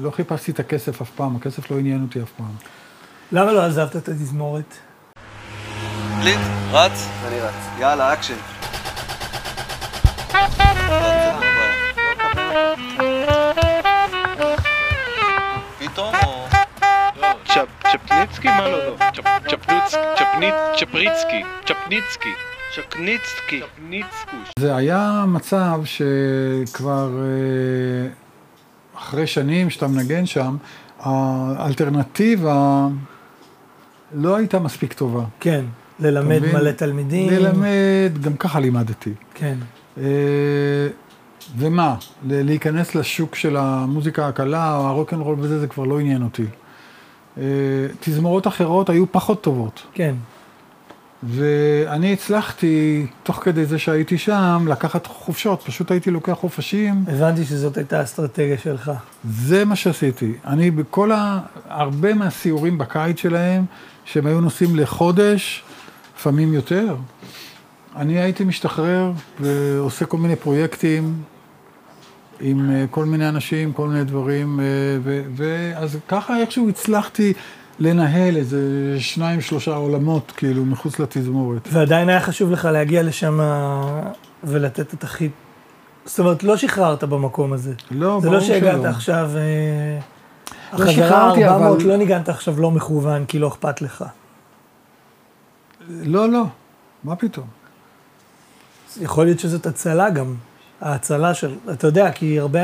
לא חיפשתי את הכסף אף פעם, הכסף לא עניין אותי אף פעם. למה לא עזבת את התזמורת? קליט, רץ, אני רץ. יאללה, אקשן. פתאום או... צ'פ- צ'פניצקי? מה לא לא? צ'פריצקי. צ'פניצקי. צ'קניצקי. צ'פניצקוש. זה היה מצב שכבר אה, אחרי שנים שאתה מנגן שם, האלטרנטיבה לא הייתה מספיק טובה. כן, ללמד מבין? מלא תלמידים. ללמד, גם ככה לימדתי. כן. אה, ומה, להיכנס לשוק של המוזיקה הקלה או הרוקנרול וזה, זה כבר לא עניין אותי. אה, תזמורות אחרות היו פחות טובות. כן. ואני הצלחתי, תוך כדי זה שהייתי שם, לקחת חופשות, פשוט הייתי לוקח חופשים, הבנתי שזאת הייתה האסטרטגיה שלך. זה מה שעשיתי. אני בכל ה... הרבה מהסיורים בקיץ שלהם, שהם היו נוסעים לחודש, לפעמים יותר, אני הייתי משתחרר ועושה כל מיני פרויקטים עם אה, כל מיני אנשים, כל מיני דברים, אה, ואז ככה איכשהו הצלחתי לנהל איזה שניים, שלושה עולמות, כאילו, מחוץ לתזמורת. ועדיין היה חשוב לך להגיע לשם ולתת את הכי... זאת אומרת, לא שחררת במקום הזה. לא, זה ברור לא שהגעת שלא. עכשיו... אה, לא החזרה שחררתי, 400 אבל- לא ניגנת עכשיו לא מכוון, כי לא אכפת לך. לא, לא, מה פתאום? יכול להיות שזאת הצלה גם. ההצלה של, אתה יודע, כי הרבה,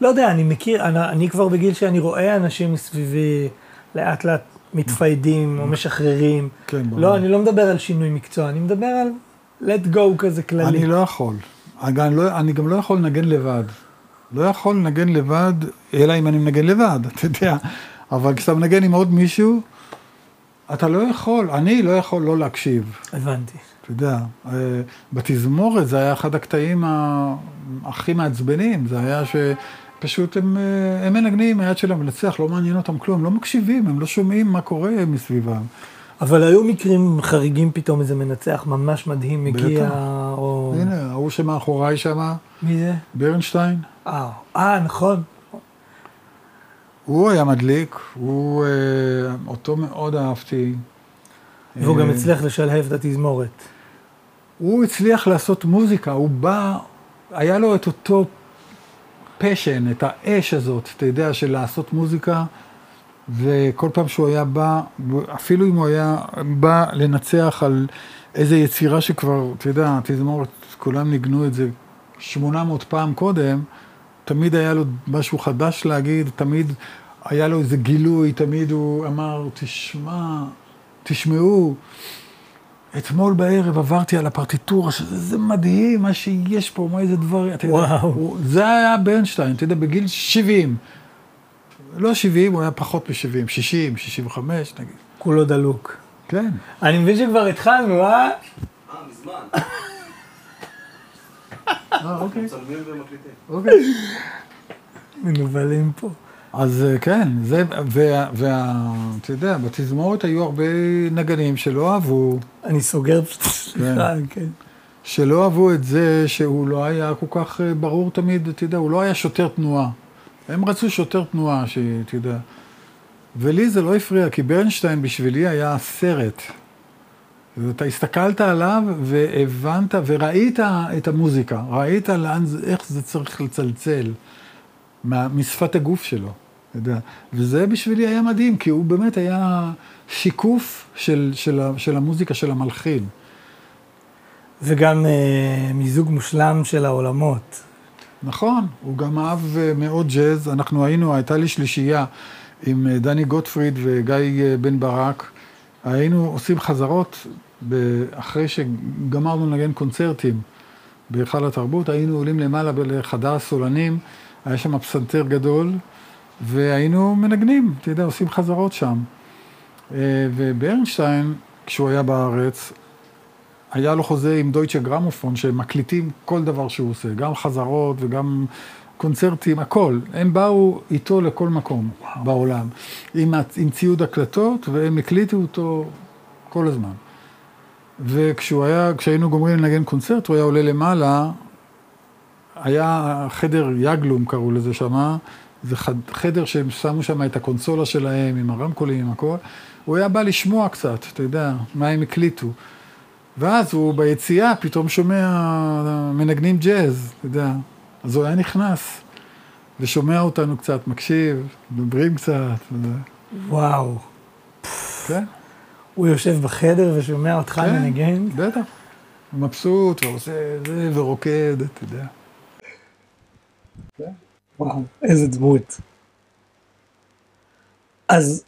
לא יודע, אני מכיר, אני, אני כבר בגיל שאני רואה אנשים מסביבי לאט לאט מתפיידים או משחררים. כן, ברור. לא, אני לא מדבר על שינוי מקצוע, אני מדבר על let go כזה כללי. אני לא יכול. אני לא, אני גם לא יכול לנגן לבד. לא יכול לנגן לבד, אלא אם אני מנגן לבד, אתה יודע. אבל כשאתה מנגן עם עוד מישהו, אתה לא יכול, אני לא יכול לא להקשיב. הבנתי. אתה יודע, אה, בתזמורת זה היה אחד הקטעים הכי מעצבנים, זה היה שפשוט הם, אה, הם מנגנים, היד שלהם מנצח, לא מעניין אותם כלום, לא מקשיבים, הם לא שומעים מה קורה מסביבם. אבל היו מקרים חריגים פתאום, איזה מנצח ממש מדהים מגיע. או... הנה, ההוא שמאחוריי שם, מי זה? ברנשטיין, אה, אה, נכון. הוא היה מדליק, הוא, אה, אותו מאוד אהבתי. והוא גם הצליח לשלהב את התזמורת. הוא הצליח לעשות מוזיקה, הוא בא, היה לו את אותו פשן, את האש הזאת, אתה יודע, של לעשות מוזיקה, וכל פעם שהוא היה בא, אפילו אם הוא היה בא לנצח על איזה יצירה שכבר, אתה יודע, תזמורת, כולם ניגנו את זה 800 פעם קודם, תמיד היה לו משהו חדש להגיד, תמיד היה לו איזה גילוי, תמיד הוא אמר, תשמע, תשמעו, אתמול בערב עברתי על הפרטיטורה, שזה מדהים, מה שיש פה, מה איזה דברים, אתה יודע, וואו. הוא, זה היה ברנשטיין, אתה יודע, בגיל 70. לא 70, הוא היה פחות מ-70, 60, 65 נגיד. כולו דלוק. כן. אני מבין שכבר התחלנו, אה? אה, מזמן. אה, אוקיי. מצלמים ומקליטים. אוקיי. מנוולים פה. אז אה, כן, זה, וה, וה, אתה יודע, בתזמורת היו הרבה נגנים שלא אהבו, אני סוגר פשוט, סליחה, כן. שלא אהבו את זה שהוא לא היה כל כך אה, ברור תמיד, אתה יודע, הוא לא היה שוטר תנועה. הם רצו שוטר תנועה, שאתה יודע. ולי זה לא הפריע, כי ברנשטיין בשבילי היה סרט. ואתה הסתכלת עליו והבנת וראית את המוזיקה, ראית לאן, איך זה צריך לצלצל משפת הגוף שלו, אתה יודע. וזה בשבילי היה מדהים, כי הוא באמת היה שיקוף של, של, של המוזיקה של המלחין. וגם אה, מיזוג מושלם של העולמות. נכון, הוא גם אהב אה, מאוד ג'אז, אנחנו היינו, הייתה לי שלישייה עם אה, דני גוטפריד וגיא אה, בן ברק, היינו עושים חזרות אחרי שגמרנו לנגן קונצרטים בהיכל התרבות, היינו עולים למעלה לחדר הסולנים, היה שם פסנתר גדול, והיינו מנגנים, אתה יודע, עושים חזרות שם. אה, וברנשטיין, כשהוא היה בארץ, היה לו חוזה עם דויטשה גרמופון, שהם מקליטים כל דבר שהוא עושה, גם חזרות וגם קונצרטים, הכל. הם באו איתו לכל מקום וואו. בעולם, עם, עם ציוד הקלטות, והם הקליטו אותו כל הזמן. וכשהוא היה, כשהיינו גומרים לנגן קונצרט, הוא היה עולה למעלה, היה חדר יגלום קראו לזה שמה, זה חד- חדר שהם שמו שם את הקונסולה שלהם, עם הרמקולים, עם הכל. הוא היה בא לשמוע קצת, אתה יודע, מה הם הקליטו. ואז הוא ביציאה פתאום שומע מנגנים ג'אז, אתה יודע. אז הוא היה נכנס ושומע אותנו קצת, מקשיב, מדברים קצת. וואו. כן, הוא יושב בחדר ושומע אותך כן. מנגן. בטח. הוא מבסוט ועושה זה ורוקד, אתה יודע. וואו, איזה דמות. אז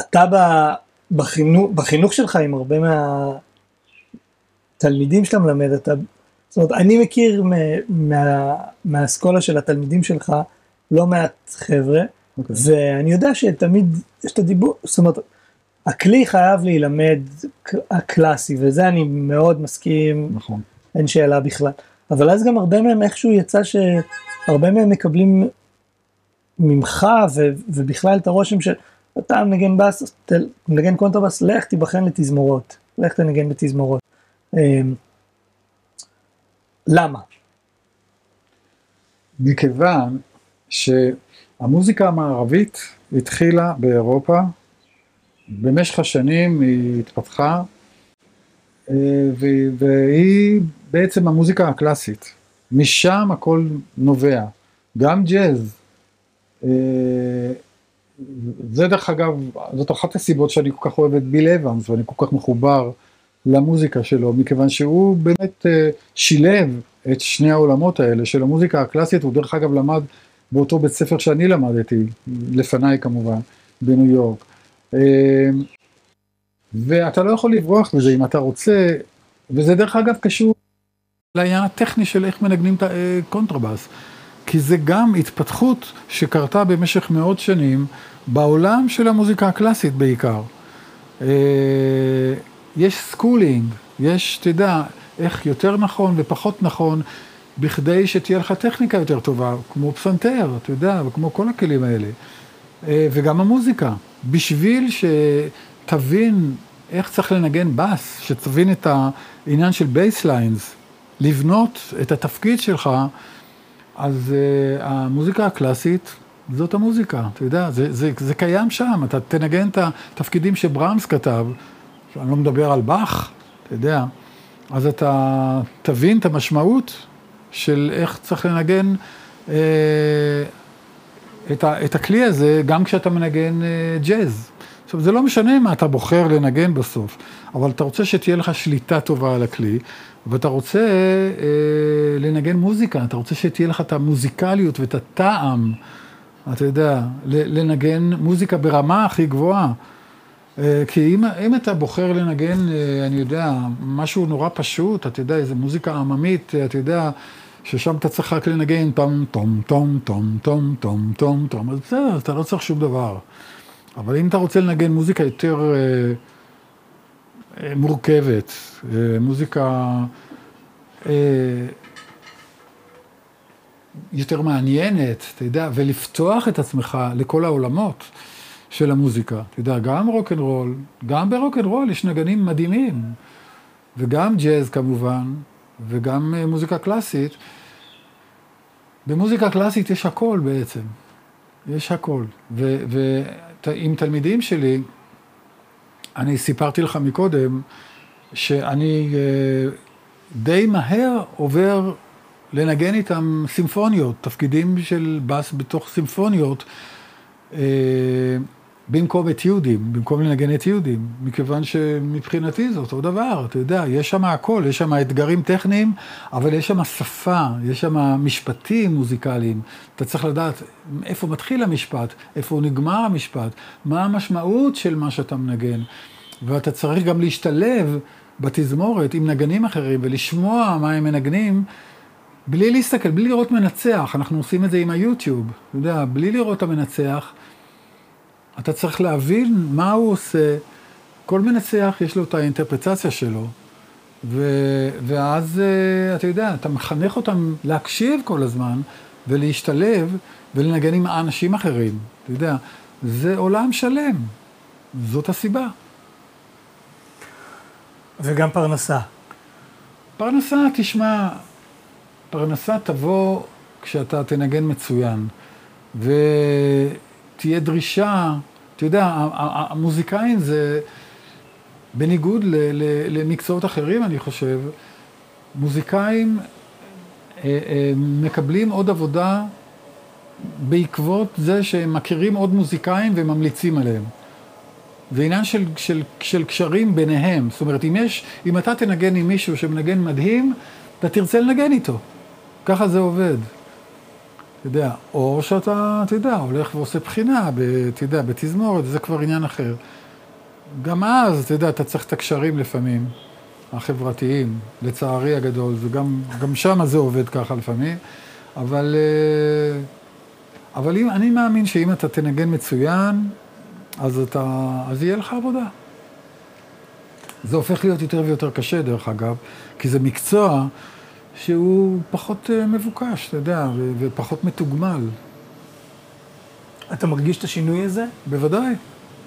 אתה בחינוך, בחינוך שלך עם הרבה מהתלמידים שאתה מלמד, אתה, זאת אומרת, אני מכיר מה, מהאסכולה של התלמידים שלך לא מעט חבר'ה, אוקיי. ואני יודע שתמיד יש את הדיבור, זאת אומרת, הכלי חייב להילמד הקלאסי, וזה אני מאוד מסכים, נכון. אין שאלה בכלל. אבל אז גם הרבה מהם איכשהו יצא שהרבה מהם מקבלים ממך ו, ובכלל את הרושם שאתה מנגן בס, ת- מנגן קונטרבס, לך תיבחן לתזמורות, לך תנגן בתזמורות. אמ, למה? מכיוון שהמוזיקה המערבית התחילה באירופה, במשך השנים היא התפתחה, אה, והיא בעצם המוזיקה הקלאסית. משם הכל נובע, גם ג'אז. אה, זה דרך אגב, זאת אחת הסיבות שאני כל כך אוהב את ביל אבנס ואני כל כך מחובר למוזיקה שלו, מכיוון שהוא באמת אה, שילב את שני העולמות האלה של המוזיקה הקלאסית, הוא דרך אגב למד באותו בית ספר שאני למדתי, לפניי כמובן, בניו יורק. אה, ואתה לא יכול לברוח מזה אם אתה רוצה, וזה דרך אגב קשור לעניין הטכני של איך מנגנים את הקונטרבאס. כי זה גם התפתחות שקרתה במשך מאות שנים בעולם של המוזיקה הקלאסית בעיקר. אה, יש schooling, יש, יודע, איך יותר נכון ופחות נכון, בכדי שתהיה לך טכניקה יותר טובה, כמו פסנתר, אתה יודע, וכמו כל הכלים האלה. אה, וגם המוזיקה, בשביל שתבין איך צריך לנגן בס, שתבין את העניין של basslines, לבנות את התפקיד שלך, אז אה, המוזיקה הקלאסית זאת המוזיקה, אתה יודע, זה, זה, זה קיים שם, אתה תנגן את התפקידים שברמס כתב, אני לא מדבר על באך, אתה יודע, אז אתה תבין את המשמעות של איך צריך לנגן אה, את, ה, את הכלי הזה, גם כשאתה מנגן אה, ג'אז. עכשיו, זה לא משנה מה אתה בוחר לנגן בסוף, אבל אתה רוצה שתהיה לך שליטה טובה על הכלי, ואתה רוצה אה, לנגן מוזיקה, אתה רוצה שתהיה לך את המוזיקליות ואת הטעם, אתה יודע, לנגן מוזיקה ברמה הכי גבוהה. אה, כי אם, אם אתה בוחר לנגן, אה, אני יודע, משהו נורא פשוט, אתה יודע, איזה מוזיקה עממית, אה, אתה יודע, ששם אתה צריך רק לנגן טום, טום, טום, טום, טום, טום, טום, טום, אז בסדר, אתה לא צריך שום דבר. אבל אם אתה רוצה לנגן מוזיקה יותר אה, אה, מורכבת, אה, מוזיקה אה, יותר מעניינת, אתה יודע, ולפתוח את עצמך לכל העולמות של המוזיקה. אתה יודע, גם רוקנרול, גם ברוקנרול יש נגנים מדהימים, וגם ג'אז כמובן, וגם אה, מוזיקה קלאסית. במוזיקה קלאסית יש הכל בעצם, יש הכל. ועם תלמידים שלי, אני סיפרתי לך מקודם, שאני אה, די מהר עובר לנגן איתם סימפוניות, תפקידים של בס בתוך סימפוניות, במקום אתיודים, במקום לנגן אתיודים, מכיוון שמבחינתי זה אותו דבר, אתה יודע, יש שם הכל, יש שם אתגרים טכניים, אבל יש שם שפה, יש שם משפטים מוזיקליים, אתה צריך לדעת איפה מתחיל המשפט, איפה נגמר המשפט, מה המשמעות של מה שאתה מנגן, ואתה צריך גם להשתלב בתזמורת עם נגנים אחרים ולשמוע מה הם מנגנים. בלי להסתכל, בלי לראות מנצח, אנחנו עושים את זה עם היוטיוב, אתה יודע, בלי לראות את המנצח, אתה צריך להבין מה הוא עושה, כל מנצח יש לו את האינטרפרצציה שלו, ו, ואז אתה יודע, אתה מחנך אותם להקשיב כל הזמן ולהשתלב ולנגן עם אנשים אחרים, אתה יודע, זה עולם שלם, זאת הסיבה. וגם פרנסה. פרנסה, תשמע, פרנסה תבוא כשאתה תנגן מצוין. ותהיה דרישה, אתה יודע, המוזיקאים זה, בניגוד למקצועות אחרים, אני חושב, מוזיקאים אה, אה, מקבלים עוד עבודה בעקבות זה שהם מכירים עוד מוזיקאים וממליצים עליהם. זה עניין של, של, של קשרים ביניהם. זאת אומרת, אם יש, אם אתה תנגן עם מישהו שמנגן מדהים, אתה תרצה לנגן איתו. ככה זה עובד. אתה יודע, או שאתה, אתה יודע, הולך ועושה בחינה, אתה יודע, בתזמורת, זה כבר עניין אחר. גם אז, אתה יודע, אתה צריך את הקשרים לפעמים, החברתיים, לצערי הגדול, וגם גם שם זה עובד ככה לפעמים, אבל, אה, אבל אם, אני מאמין שאם אתה תנגן מצוין, אז אתה, אז יהיה לך עבודה. זה הופך להיות יותר ויותר קשה, דרך אגב, כי זה מקצוע שהוא פחות אה, מבוקש, אתה יודע, ופחות מתוגמל. אתה מרגיש את השינוי הזה? בוודאי,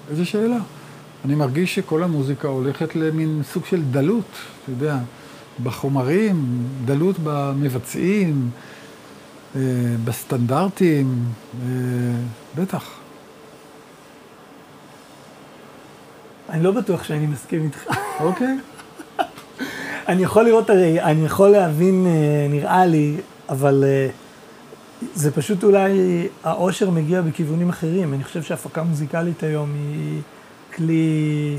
איזו שאלה. אני מרגיש שכל המוזיקה הולכת למין סוג של דלות, אתה יודע, בחומרים, דלות במבצעים, אה, בסטנדרטים, אה, בטח. אני לא בטוח שאני מסכים איתך. אוקיי. אני יכול לראות, הרי, אני יכול להבין, אה, נראה לי, אבל אה, זה פשוט אולי, העושר מגיע בכיוונים אחרים. אני חושב שהפקה מוזיקלית היום היא כלי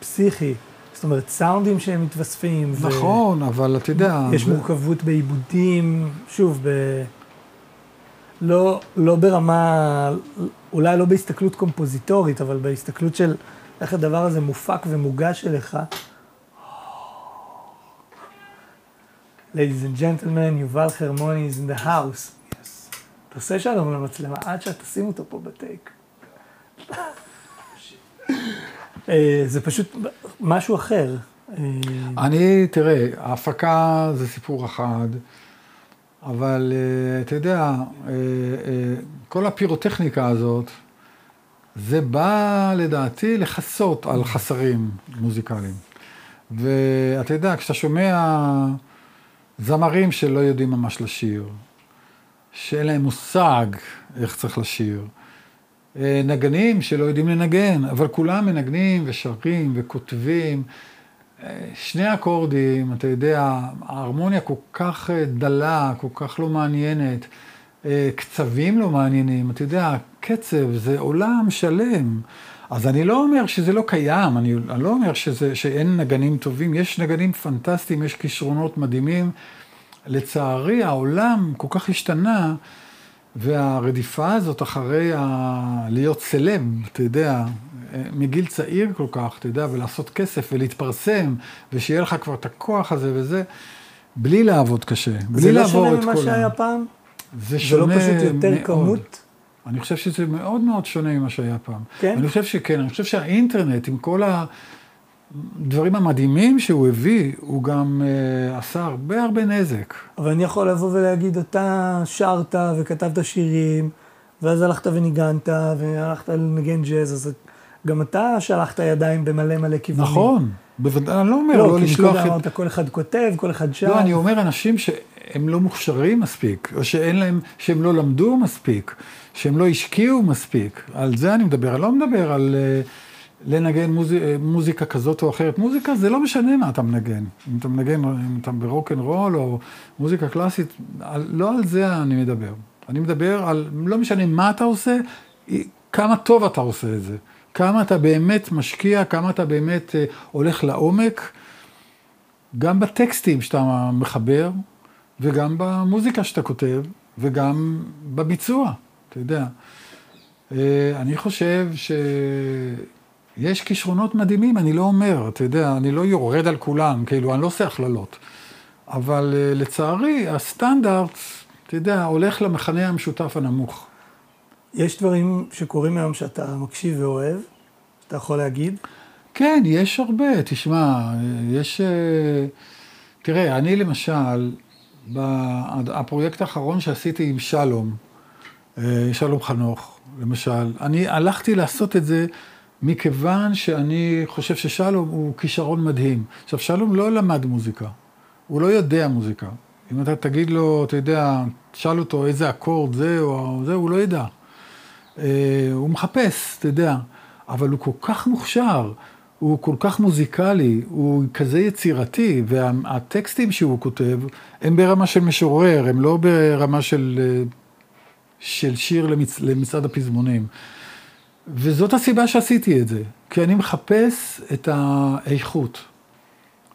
פסיכי. זאת אומרת, סאונדים שהם מתווספים. ו- נכון, אבל אתה יודע... יש זה- מורכבות בעיבודים, שוב, ב... לא, לא ברמה, אולי לא בהסתכלות קומפוזיטורית, אבל בהסתכלות של איך הדבר הזה מופק ומוגש אליך. Ladies and gentlemen, יובל חרמוני is in the house. Yes. תעשה שלום למצלמה עד שתשים אותו פה בטייק. אה, זה פשוט משהו אחר. אה, אני, תראה, ההפקה זה סיפור אחד, אבל אה, אתה יודע, כל הפירוטכניקה הזאת, זה בא לדעתי לכסות על חסרים מוזיקליים. ואתה יודע, כשאתה שומע זמרים שלא יודעים ממש לשיר, שאין להם מושג איך צריך לשיר, אה, נגנים שלא יודעים לנגן, אבל כולם מנגנים ושרים וכותבים. אה, שני אקורדים, אתה יודע, ההרמוניה כל כך אה, דלה, כל כך לא מעניינת, קצבים לא מעניינים, אתה יודע, קצב זה עולם שלם. אז אני לא אומר שזה לא קיים, אני, אני לא אומר שזה, שאין נגנים טובים, יש נגנים פנטסטיים, יש כישרונות מדהימים. לצערי, העולם כל כך השתנה, והרדיפה הזאת אחרי ה... להיות סלב, אתה יודע, מגיל צעיר כל כך, אתה יודע, ולעשות כסף ולהתפרסם, ושיהיה לך כבר את הכוח הזה וזה, בלי לעבוד קשה, בלי זה לא לעבור שונה את ממה כל שהיה ה... פעם? זה זה לא שונה פשוט יותר מאוד. כמות? אני חושב שזה מאוד מאוד שונה ממה שהיה פעם. כן? אני חושב שכן, אני חושב שהאינטרנט, עם כל הדברים המדהימים שהוא הביא, הוא גם uh, עשה הרבה הרבה נזק. אבל אני יכול לבוא ולהגיד, אתה שרת וכתבת שירים, ואז הלכת וניגנת, והלכת לנגן ג'אז, אז גם אתה שלחת ידיים במלא מלא כיוונים. נכון, בוודאי, אני לא אומר לא, לא, כי לשלוח את... אמרת, כל אחד כותב, כל אחד שר. לא, אני אומר אנשים שהם לא מוכשרים מספיק, או שאין להם, שהם לא למדו מספיק, שהם לא השקיעו מספיק. על זה אני מדבר, אני לא מדבר על אה, לנגן מוז... מוזיקה כזאת או אחרת. מוזיקה זה לא משנה מה אתה מנגן. אם אתה מנגן, אם אתה ברוק אנד רול או מוזיקה קלאסית, על, לא על זה אני מדבר. אני מדבר על, לא משנה מה אתה עושה, כמה טוב אתה עושה את זה. כמה אתה באמת משקיע, כמה אתה באמת uh, הולך לעומק. גם בטקסטים שאתה מחבר, וגם במוזיקה שאתה כותב, וגם בביצוע, אתה יודע. אה, אני חושב שיש כישרונות מדהימים, אני לא אומר, אתה יודע, אני לא יורד על כולם, כאילו, אני לא עושה הכללות. אבל אה, לצערי, הסטנדרט, אתה יודע, הולך למחנה המשותף הנמוך. יש דברים שקורים היום שאתה מקשיב ואוהב, שאתה יכול להגיד? כן, יש הרבה, תשמע, יש... אה, תראה, אני למשל, הפרויקט האחרון שעשיתי עם שלום, אה, שלום חנוך, למשל, אני הלכתי לעשות את זה מכיוון שאני חושב ששלום הוא כישרון מדהים. עכשיו, שלום לא למד מוזיקה, הוא לא יודע מוזיקה. אם אתה תגיד לו, אתה יודע, תשאל אותו איזה אקורד זה או זה, הוא לא ידע. אה, הוא מחפש, אתה יודע, אבל הוא כל כך מוכשר, הוא כל כך מוזיקלי, הוא כזה יצירתי, והטקסטים שהוא כותב הם ברמה של משורר, הם לא ברמה של, אה, של שיר למצ, למצעד הפזמונים. וזאת הסיבה שעשיתי את זה, כי אני מחפש את האיכות.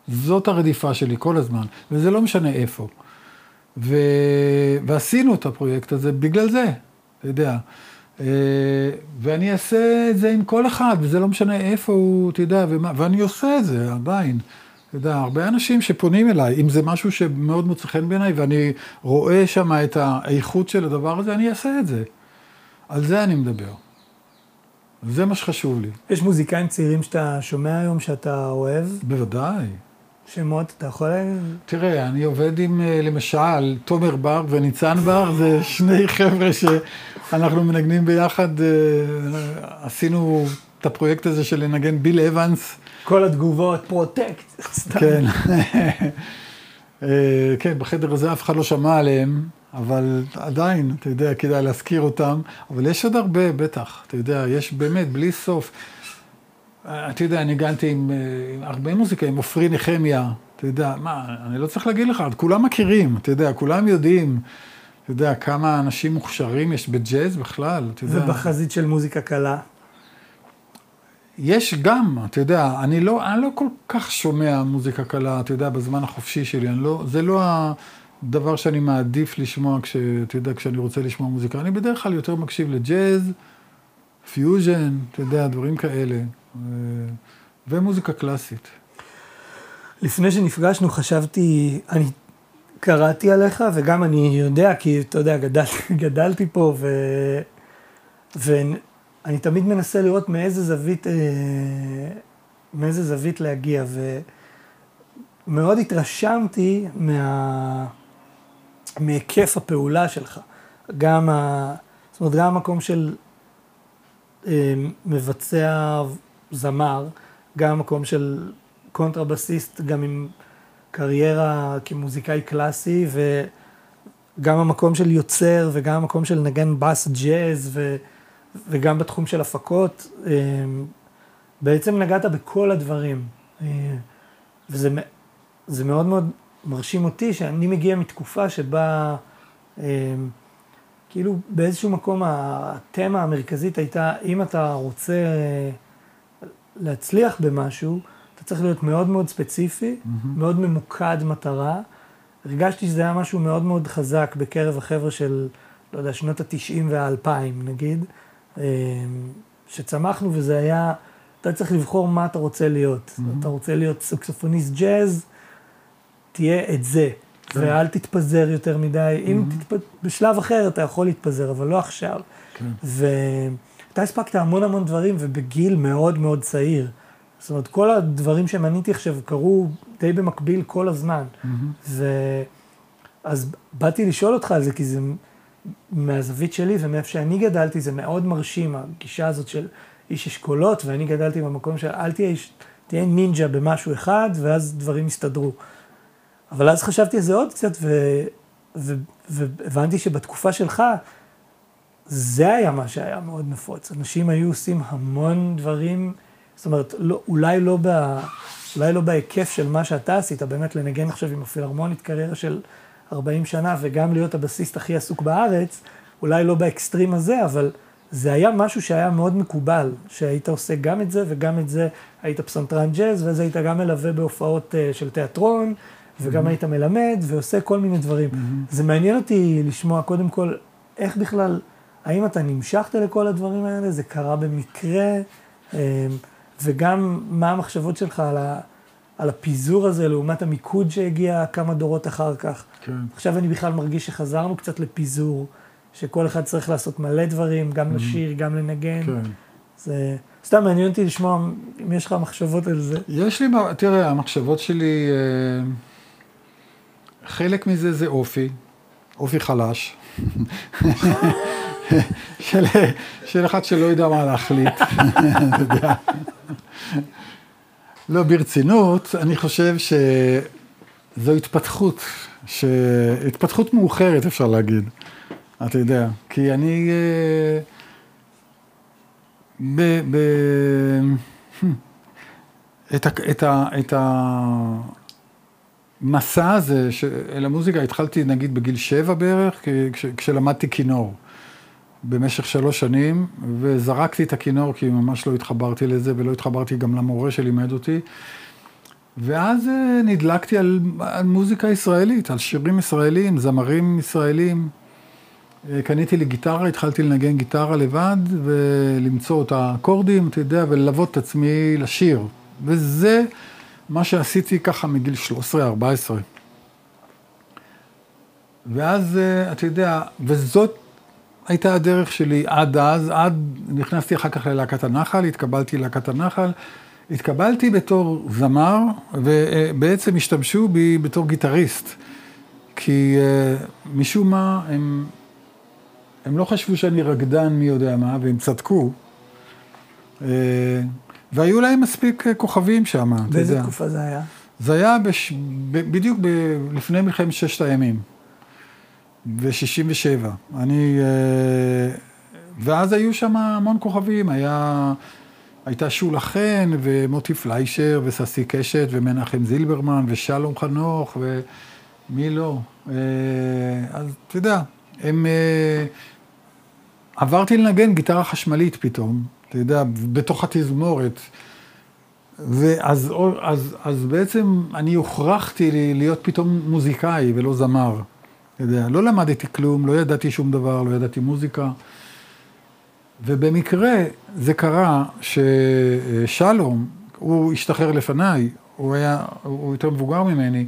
זאת הרדיפה שלי כל הזמן, וזה לא משנה איפה. ו... ועשינו את הפרויקט הזה בגלל זה, אתה יודע. אה, ואני אעשה את זה עם כל אחד, וזה לא משנה איפה הוא, אתה יודע, ומה, ואני עושה את זה עדיין. אתה יודע, הרבה אנשים שפונים אליי, אם זה משהו שמאוד מוצא חן בעיניי, ואני רואה שם את האיכות של הדבר הזה, אני אעשה את זה. על זה אני מדבר. זה מה שחשוב לי. יש מוזיקאים צעירים שאתה שומע היום שאתה אוהב? בוודאי. שמות, אתה יכול... תראה, אני עובד עם, אה, למשל, תומר בר וניצן בר, זה שני חבר'ה שאנחנו מנגנים ביחד, אה, עשינו את הפרויקט הזה של לנגן ביל אבנס. כל התגובות, פרוטקט, סתם. כן. אה, כן, בחדר הזה אף אחד לא שמע עליהם, אבל עדיין, אתה יודע, כדאי להזכיר אותם. אבל יש עוד הרבה, בטח, אתה יודע, יש באמת, בלי סוף. אתה יודע, ניגנתי עם, אה, עם הרבה מוזיקה, עם עופרי נחמיה, אתה יודע, מה, אני לא צריך להגיד לך, כולם מכירים, אתה יודע, כולם יודעים, אתה יודע, כמה אנשים מוכשרים יש בג'אז בכלל, אתה יודע. ובחזית של מוזיקה קלה? יש גם, אתה יודע, אני לא, אני לא כל כך שומע מוזיקה קלה, אתה יודע, בזמן החופשי שלי, אני לא, זה לא הדבר שאני מעדיף לשמוע, כש, אתה יודע, כשאני רוצה לשמוע מוזיקה. אני בדרך כלל יותר מקשיב לג'אז, פיוז'ן, אתה יודע, דברים כאלה. ומוזיקה קלאסית. לפני שנפגשנו חשבתי, אני קראתי עליך וגם אני יודע, כי אתה יודע, גדל, גדלתי פה ו... ואני תמיד מנסה לראות מאיזה זווית, אה, מאיזה זווית להגיע ומאוד התרשמתי מה... מהיקף הפעולה שלך. גם, ה... זאת אומרת, גם המקום של אה, מבצע זמר, גם מקום של קונטרבסיסט, גם עם קריירה כמוזיקאי קלאסי, וגם המקום של יוצר, וגם המקום של נגן בס ג'אז, ו, וגם בתחום של הפקות. אה, בעצם נגעת בכל הדברים. אה, וזה מאוד מאוד מרשים אותי, שאני מגיע מתקופה שבה כאילו באיזשהו מקום התמה המרכזית הייתה, אם אתה רוצה להצליח במשהו, אתה צריך להיות מאוד מאוד ספציפי, mm-hmm. מאוד ממוקד מטרה. הרגשתי שזה היה משהו מאוד מאוד חזק בקרב החבר'ה של, לא יודע, שנות התשעים והאלפיים נגיד, אמ, שצמחנו וזה היה, אתה צריך לבחור מה אתה רוצה להיות. Mm-hmm. אתה רוצה להיות סקסופוניסט ג'אז, תהיה את זה. כן. ואל תתפזר יותר מדי. Mm-hmm. אם תתפ... בשלב אחר אתה יכול להתפזר, אבל לא עכשיו. כן. ואתה הספקת המון המון דברים, ובגיל מאוד מאוד צעיר. זאת אומרת, כל הדברים שמניתי עכשיו קרו די במקביל כל הזמן. Mm-hmm. ו... אז באתי לשאול אותך על זה, כי זה מהזווית שלי ומאיפה שאני גדלתי, זה מאוד מרשים, הגישה הזאת של איש אשכולות, ואני גדלתי במקום של אל תהיה, תהיה נינג'ה במשהו אחד, ואז דברים יסתדרו. אבל אז חשבתי על זה עוד קצת, והבנתי שבתקופה שלך, זה היה מה שהיה מאוד נפוץ. אנשים היו עושים המון דברים, זאת אומרת, לא, אולי, לא ב, אולי לא בהיקף של מה שאתה עשית, באמת לנגן עכשיו עם הפילהרמונית קריירה של 40 שנה, וגם להיות הבסיסט הכי עסוק בארץ, אולי לא באקסטרים הזה, אבל זה היה משהו שהיה מאוד מקובל, שהיית עושה גם את זה וגם את זה, היית פסנתרן ג'אז, ואז היית גם מלווה בהופעות אה, של תיאטרון, וגם mm-hmm. היית מלמד ועושה כל מיני דברים. Mm-hmm. זה מעניין אותי לשמוע קודם כל, איך בכלל, האם אתה נמשכת לכל הדברים האלה, זה קרה במקרה, אמ, וגם מה המחשבות שלך על, ה, על הפיזור הזה לעומת המיקוד שהגיע כמה דורות אחר כך. כן. עכשיו אני בכלל מרגיש שחזרנו קצת לפיזור, שכל אחד צריך לעשות מלא דברים, גם mm-hmm. לשיר, גם לנגן. כן. זה סתם מעניין אותי לשמוע אם יש לך מחשבות על זה. יש לי, תראה, המחשבות שלי... אה... חלק מזה זה אופי, אופי חלש, של, של אחד שלא יודע מה להחליט. לא, ברצינות, אני חושב זו התפתחות, ש... התפתחות מאוחרת אפשר להגיד, אתה יודע, כי אני... אה, ב... ב... את, ה... את, ה... את המסע הזה ש... אל המוזיקה התחלתי נגיד בגיל שבע בערך, כש... כשלמדתי כינור. במשך שלוש שנים, וזרקתי את הכינור כי ממש לא התחברתי לזה, ולא התחברתי גם למורה שלימד אותי. ואז אה, נדלקתי על, על מוזיקה ישראלית, על שירים ישראלים, זמרים ישראלים. אה, קניתי לי גיטרה, התחלתי לנגן גיטרה לבד, ולמצוא את האקורדים, אתה יודע, וללוות את עצמי לשיר. וזה מה שעשיתי ככה מגיל 13-14. ואז, אה, אתה יודע, וזאת הייתה הדרך שלי עד אז, עד, נכנסתי אחר כך ללהקת הנחל, התקבלתי ללהקת הנחל. התקבלתי בתור זמר, ובעצם השתמשו בי בתור גיטריסט. כי uh, משום מה, הם, הם לא חשבו שאני רקדן מי יודע מה, והם צדקו. Uh, והיו להם מספיק כוכבים שם, אתה יודע. באיזה תקופה זה היה? זה היה בש... ב... בדיוק ב... לפני מלחמת ששת הימים, ב-67. אני... Uh, ואז היו שם המון כוכבים, היה... הייתה שולה חן, ומוטי פליישר, וססי קשת, ומנחם זילברמן, ושלום חנוך, ומי לא. אה, אז אתה יודע, הם... אה, עברתי לנגן גיטרה חשמלית פתאום, אתה יודע, בתוך התזמורת. ואז אז, אז בעצם אני הוכרחתי להיות פתאום מוזיקאי ולא זמר. יודע, לא למדתי כלום, לא ידעתי שום דבר, לא ידעתי מוזיקה. ובמקרה זה קרה ששלום, הוא השתחרר לפניי, הוא היה, הוא יותר מבוגר ממני,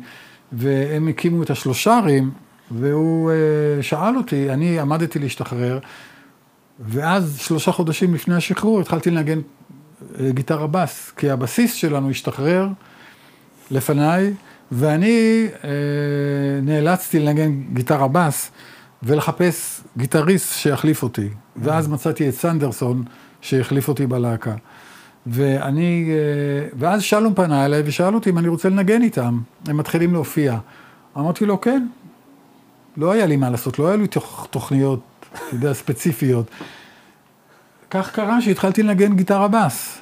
והם הקימו את השלושרים, והוא אה, שאל אותי, אני עמדתי להשתחרר, ואז שלושה חודשים לפני השחרור התחלתי לנגן אה, גיטרה בס, כי הבסיס שלנו השתחרר לפניי, ואני אה, נאלצתי לנגן גיטרה בס. ולחפש גיטריסט שיחליף אותי. ואז מצאתי את סנדרסון שהחליף אותי בלהקה. ואני, אה, ואז שלום פנה אליי ושאל אותי אם אני רוצה לנגן איתם. הם מתחילים להופיע. אמרתי לו, כן. לא היה לי מה לעשות, לא היה לי תוכניות, אתה יודע, ספציפיות. כך קרה שהתחלתי לנגן גיטרה בס.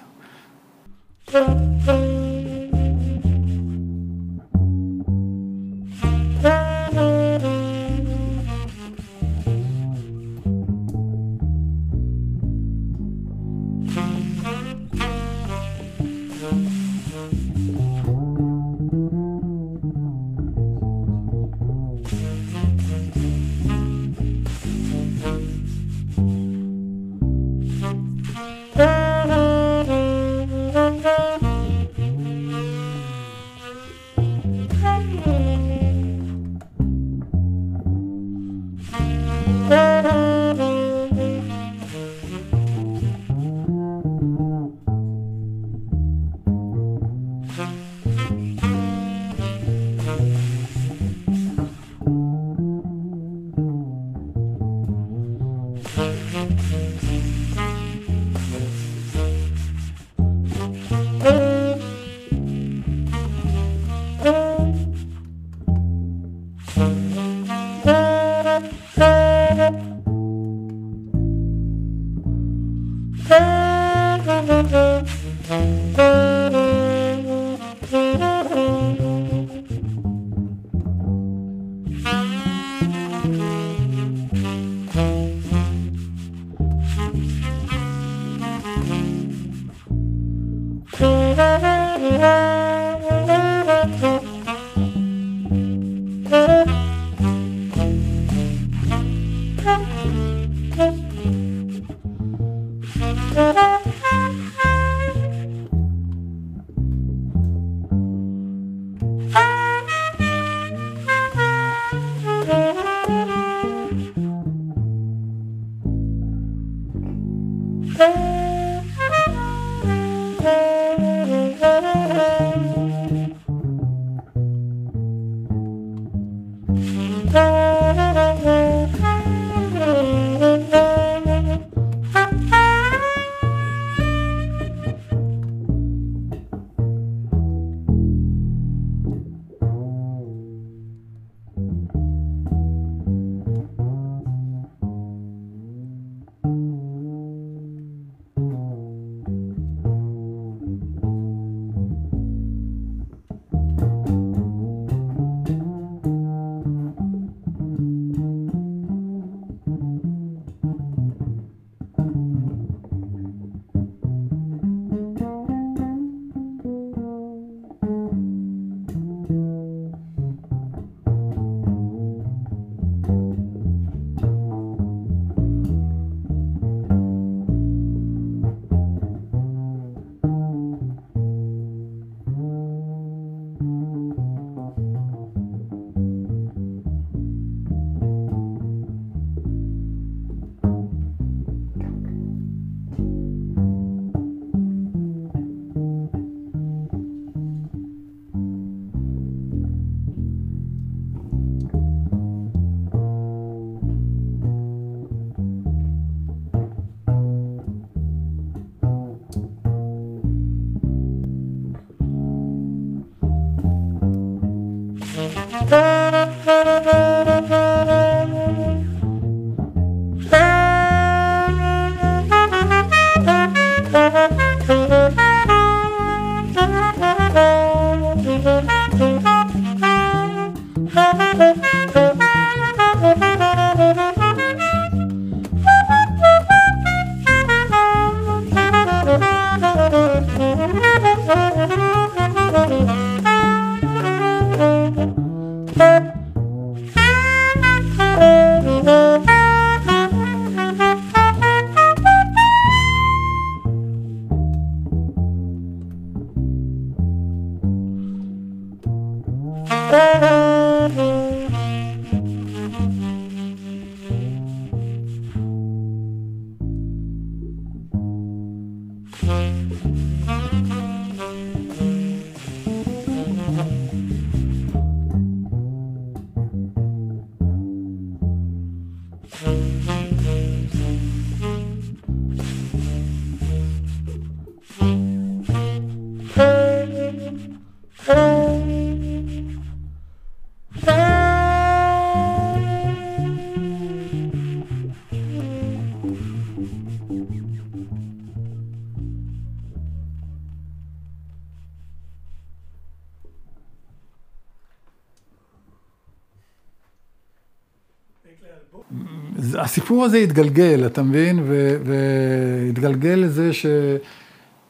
הסיפור הזה התגלגל, אתה מבין? והתגלגל לזה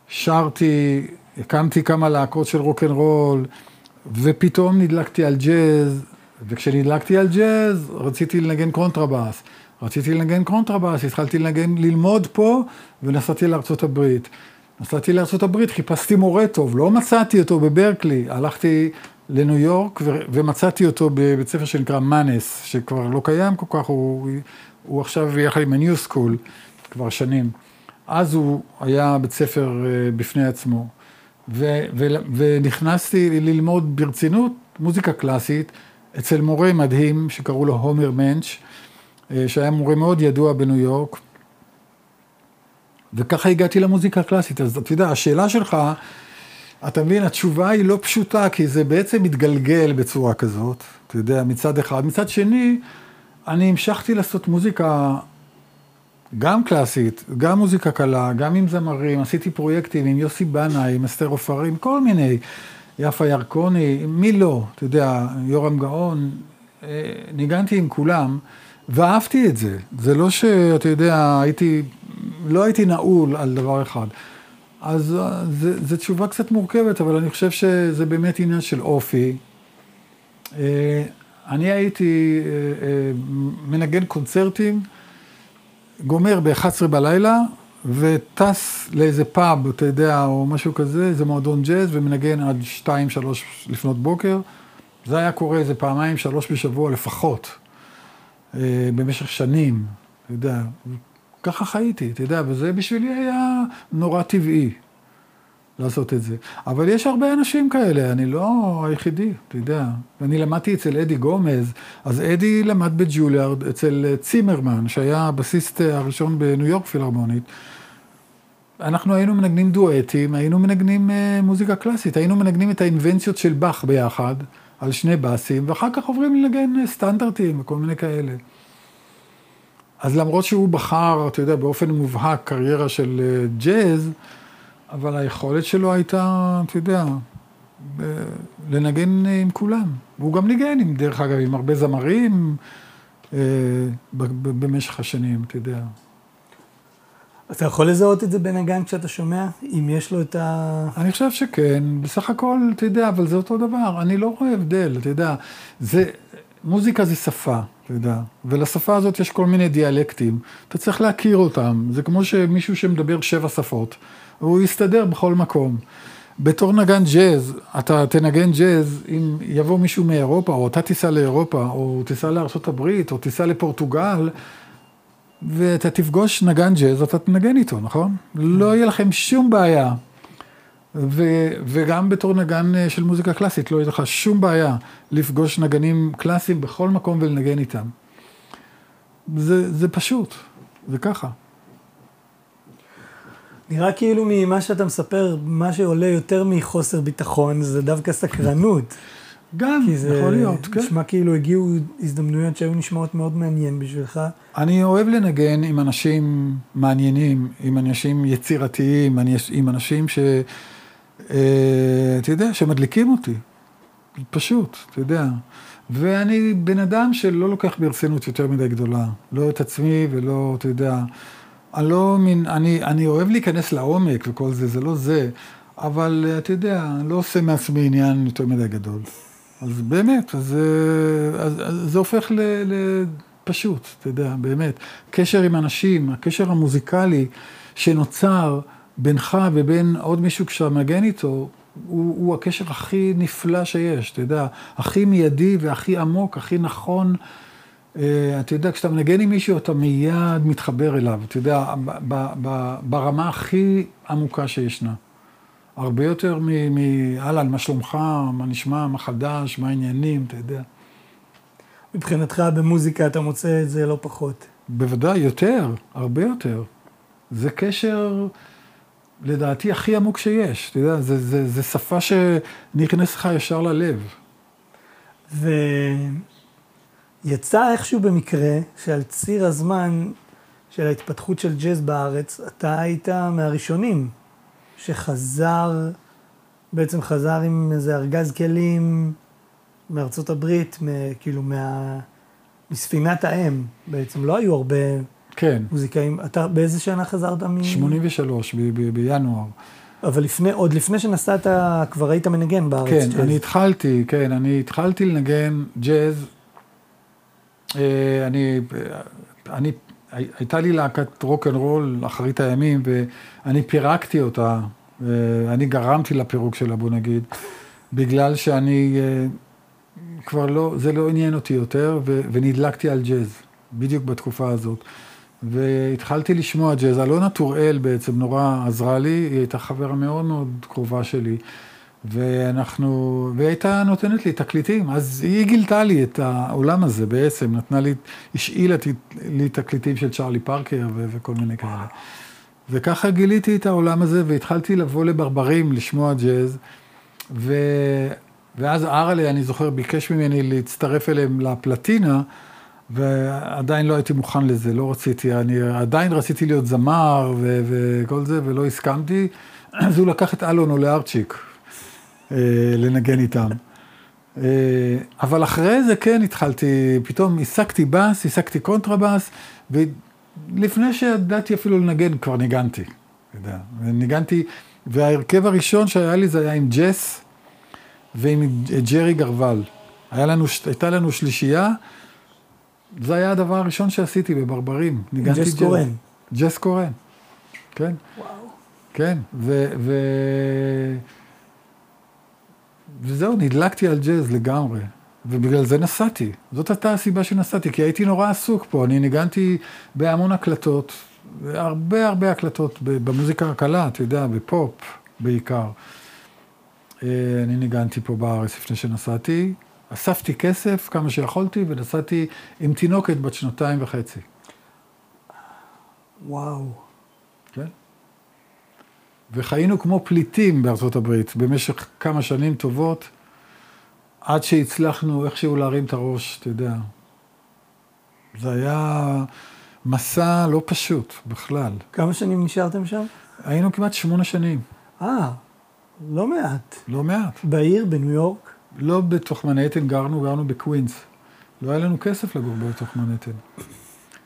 ששרתי, הקמתי כמה להקות של רוקנרול, ופתאום נדלקתי על ג'אז, וכשנדלקתי על ג'אז רציתי לנגן קונטרבאס. רציתי לנגן קונטרבאס, התחלתי לנגן, ללמוד פה, ונסעתי הברית. נסעתי הברית, חיפשתי מורה טוב, לא מצאתי אותו בברקלי, הלכתי לניו יורק ו- ומצאתי אותו בבית ספר שנקרא מאנס, שכבר לא קיים כל כך, הוא, הוא עכשיו יחד עם ה-New School כבר שנים. אז הוא היה בית ספר אה, בפני עצמו, ו- ו- ונכנסתי ללמוד ברצינות מוזיקה קלאסית אצל מורה מדהים שקראו לו הומר מנץ', אה, שהיה מורה מאוד ידוע בניו יורק. וככה הגעתי למוזיקה הקלאסית. אז אתה יודע, השאלה שלך, אתה מבין, התשובה היא לא פשוטה, כי זה בעצם מתגלגל בצורה כזאת, אתה יודע, מצד אחד. מצד שני, אני המשכתי לעשות מוזיקה גם קלאסית, גם מוזיקה קלה, גם עם זמרים, עשיתי פרויקטים עם יוסי בנאי, עם אסתר עופרים, כל מיני, יפה ירקוני, מי לא, אתה יודע, יורם גאון, אה, ניגנתי עם כולם, ואהבתי את זה. זה לא שאתה יודע, הייתי, לא הייתי נעול על דבר אחד. אז אה, זו תשובה קצת מורכבת, אבל אני חושב שזה באמת עניין של אופי. אני הייתי אה, אה, מנגן קונצרטים, גומר ב-11 בלילה, וטס לאיזה פאב, אתה יודע, או משהו כזה, איזה מועדון ג'אז, ומנגן עד 2-3 לפנות בוקר. זה היה קורה איזה פעמיים, שלוש בשבוע לפחות, אה, במשך שנים, אתה יודע. ככה חייתי, אתה יודע, וזה בשבילי היה נורא טבעי לעשות את זה. אבל יש הרבה אנשים כאלה, אני לא היחידי, אתה יודע. ואני למדתי אצל אדי גומז, אז אדי למד בג'וליארד אצל צימרמן, שהיה הבסיסט הראשון בניו יורק פילהרמונית. אנחנו היינו מנגנים דואטים, היינו מנגנים אה, מוזיקה קלאסית, היינו מנגנים את האינבנציות של באך ביחד, על שני באסים, ואחר כך עוברים לנגן סטנדרטים וכל מיני כאלה. אז למרות שהוא בחר, אתה יודע, באופן מובהק קריירה של אה, ג'אז, אבל היכולת שלו הייתה, אתה יודע, לנגן עם כולם. והוא גם ניגן, עם, דרך אגב, עם הרבה זמרים אה, במשך השנים, אתה יודע. אתה יכול לזהות את זה בנגן כשאתה שומע? אם יש לו את ה... אני חושב שכן, בסך הכל, אתה יודע, אבל זה אותו דבר, אני לא רואה הבדל, אתה יודע, זה, מוזיקה זה שפה, אתה יודע, ולשפה הזאת יש כל מיני דיאלקטים, אתה צריך להכיר אותם, זה כמו שמישהו שמדבר שבע שפות, הוא יסתדר בכל מקום. בתור נגן ג'אז, אתה תנגן ג'אז, אם יבוא מישהו מאירופה, או אתה תיסע לאירופה, או תיסע לארה"ב, או תיסע לפורטוגל, ואתה תפגוש נגן ג'אז, אתה תנגן איתו, נכון? לא יהיה לכם שום בעיה. ו, וגם בתור נגן אה, של מוזיקה קלאסית, לא יהיה לך שום בעיה לפגוש נגנים קלאסיים בכל מקום ולנגן איתם. זה, זה פשוט, זה ככה. נראה כאילו ממה שאתה מספר, מה שעולה יותר מחוסר ביטחון זה דווקא סקרנות. גם, כי זה יכול להיות, כן. נשמע כאילו הגיעו הזדמנויות שהיו נשמעות מאוד מעניין בשבילך. אני אוהב לנגן עם אנשים מעניינים, עם אנשים יצירתיים, עם אנשים ש... אה, אתה יודע, שמדליקים אותי. פשוט, אתה יודע. ואני בן אדם שלא לוקח ברצינות יותר מדי גדולה. לא את עצמי ולא, אתה יודע, אני לא מין, אני, אני אוהב להיכנס לעומק וכל זה, זה לא זה, אבל אה, אתה יודע, אני לא עושה מעצמי עניין יותר מדי גדול. אז באמת, אז, אה, אז, אז זה הופך ל, ל... פשוט, אתה יודע, באמת. קשר עם אנשים, הקשר המוזיקלי שנוצר בינך ובין עוד מישהו כשאתה מנגן איתו, הוא, הוא הקשר הכי נפלא שיש, אתה יודע, הכי מיידי והכי עמוק, הכי נכון. אה, אתה יודע, כשאתה מנגן עם מישהו, אתה מיד מתחבר אליו, אתה יודע, ברמה הכי עמוקה שישנה. הרבה יותר מ... מ- אהלן, מה שלומך, מה נשמע, מה חדש, מה העניינים, אתה יודע. מבחינתך במוזיקה אתה מוצא את זה לא פחות. בוודאי, יותר, הרבה יותר. זה קשר, לדעתי, הכי עמוק שיש. אתה יודע, זה, זה, זה שפה שנכנס לך ישר ללב. ויצא איכשהו במקרה שעל ציר הזמן של ההתפתחות של ג'אז בארץ, אתה היית מהראשונים שחזר, בעצם חזר עם איזה ארגז כלים מארצות הברית, מ- כאילו מה... מספינת האם, בעצם לא היו הרבה כן, מוזיקאים. אתה באיזה שנה חזרת מ... 83 ב- ב- בינואר. אבל לפני, עוד לפני שנסעת, כבר היית מנגן בארץ. כן, ג'אז. אני התחלתי, כן, אני התחלתי לנגן ג'אז. אה, אני, אני, הייתה לי להקת רוק אנד רול אחרית הימים, ואני פירקתי אותה, אני גרמתי לפירוק שלה, בוא נגיד, בגלל שאני אה, כבר לא, זה לא עניין אותי יותר, ו- ונדלקתי על ג'אז, בדיוק בתקופה הזאת. והתחלתי לשמוע ג'אז, אלונה טוראל בעצם נורא עזרה לי, היא הייתה חברה מאוד מאוד קרובה שלי. ואנחנו, והיא הייתה נותנת לי תקליטים, אז היא גילתה לי את העולם הזה בעצם, נתנה לי, השאילה לי תקליטים של צ'ארלי פארקר ו- וכל מיני כאלה. וככה גיליתי את העולם הזה והתחלתי לבוא לברברים לשמוע ג'אז, ו... ואז ארלה, אני זוכר, ביקש ממני להצטרף אליהם לפלטינה, ועדיין לא הייתי מוכן לזה, לא רציתי, אני עדיין רציתי להיות זמר ו- וכל זה, ולא הסכמתי. אז הוא לקח את אלון או לארצ'יק אה, לנגן איתם. אה, אבל אחרי זה כן התחלתי, פתאום הסקתי בס, הסקתי קונטרבס, ולפני שידעתי אפילו לנגן, כבר ניגנתי. יודע, ניגנתי, וההרכב הראשון שהיה לי זה היה עם ג'ס ועם ג'רי גרוול. היה לנו, הייתה לנו שלישייה, זה היה הדבר הראשון שעשיתי בברברים. ניגנתי ג'ס קורן. ג'ס קורן, כן. וואו. כן, ו... ו... וזהו, נדלקתי על ג'אז לגמרי, ובגלל זה נסעתי. זאת הייתה הסיבה שנסעתי, כי הייתי נורא עסוק פה. אני ניגנתי בהמון הקלטות, הרבה הרבה הקלטות במוזיקה הקלה, אתה יודע, בפופ בעיקר. אה, אני ניגנתי פה בארץ לפני שנסעתי, אספתי כסף כמה שיכולתי ונסעתי עם תינוקת בת שנתיים וחצי. וואו. וחיינו כמו פליטים בארצות הברית במשך כמה שנים טובות, עד שהצלחנו איכשהו להרים את הראש, אתה יודע. זה היה מסע לא פשוט בכלל. כמה שנים נשארתם שם? היינו כמעט שמונה שנים, אה, לא מעט. לא מעט. בעיר, בניו יורק? לא בתוך מנהטן גרנו, גרנו בקווינס. לא היה לנו כסף לגור בתוך מנהטן.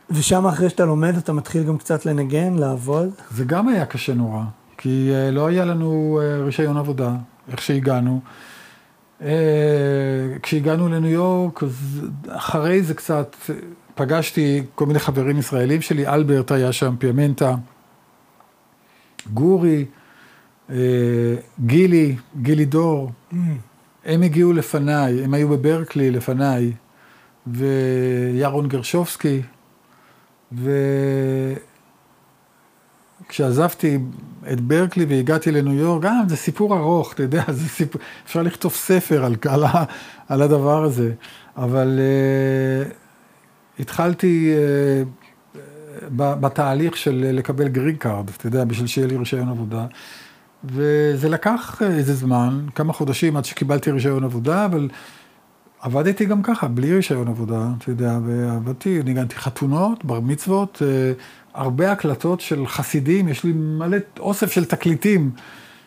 ושם אחרי שאתה לומד, אתה מתחיל גם קצת לנגן, לעבוד? זה גם היה קשה נורא, כי אה, לא היה לנו אה, רישיון עבודה, איך שהגענו. אה, כשהגענו לניו יורק, אז אחרי זה קצת פגשתי כל מיני חברים ישראלים שלי, אלברט היה שם, פיאמנטה, גורי, גילי, גילי דור, הם הגיעו לפניי, הם היו בברקלי לפניי, וירון גרשובסקי, וכשעזבתי את ברקלי והגעתי לניו יורק, גם זה סיפור ארוך, אתה יודע, זה סיפור, אפשר לכתוב ספר על, על, על הדבר הזה, אבל uh, התחלתי uh, בתהליך של לקבל גרין קארד, אתה יודע, בשביל שיהיה לי רישיון עבודה. וזה לקח איזה זמן, כמה חודשים עד שקיבלתי רישיון עבודה, אבל עבדתי גם ככה, בלי רישיון עבודה, אתה יודע, ועבדתי, ניגנתי חתונות, בר מצוות, אה, הרבה הקלטות של חסידים, יש לי מלא אוסף של תקליטים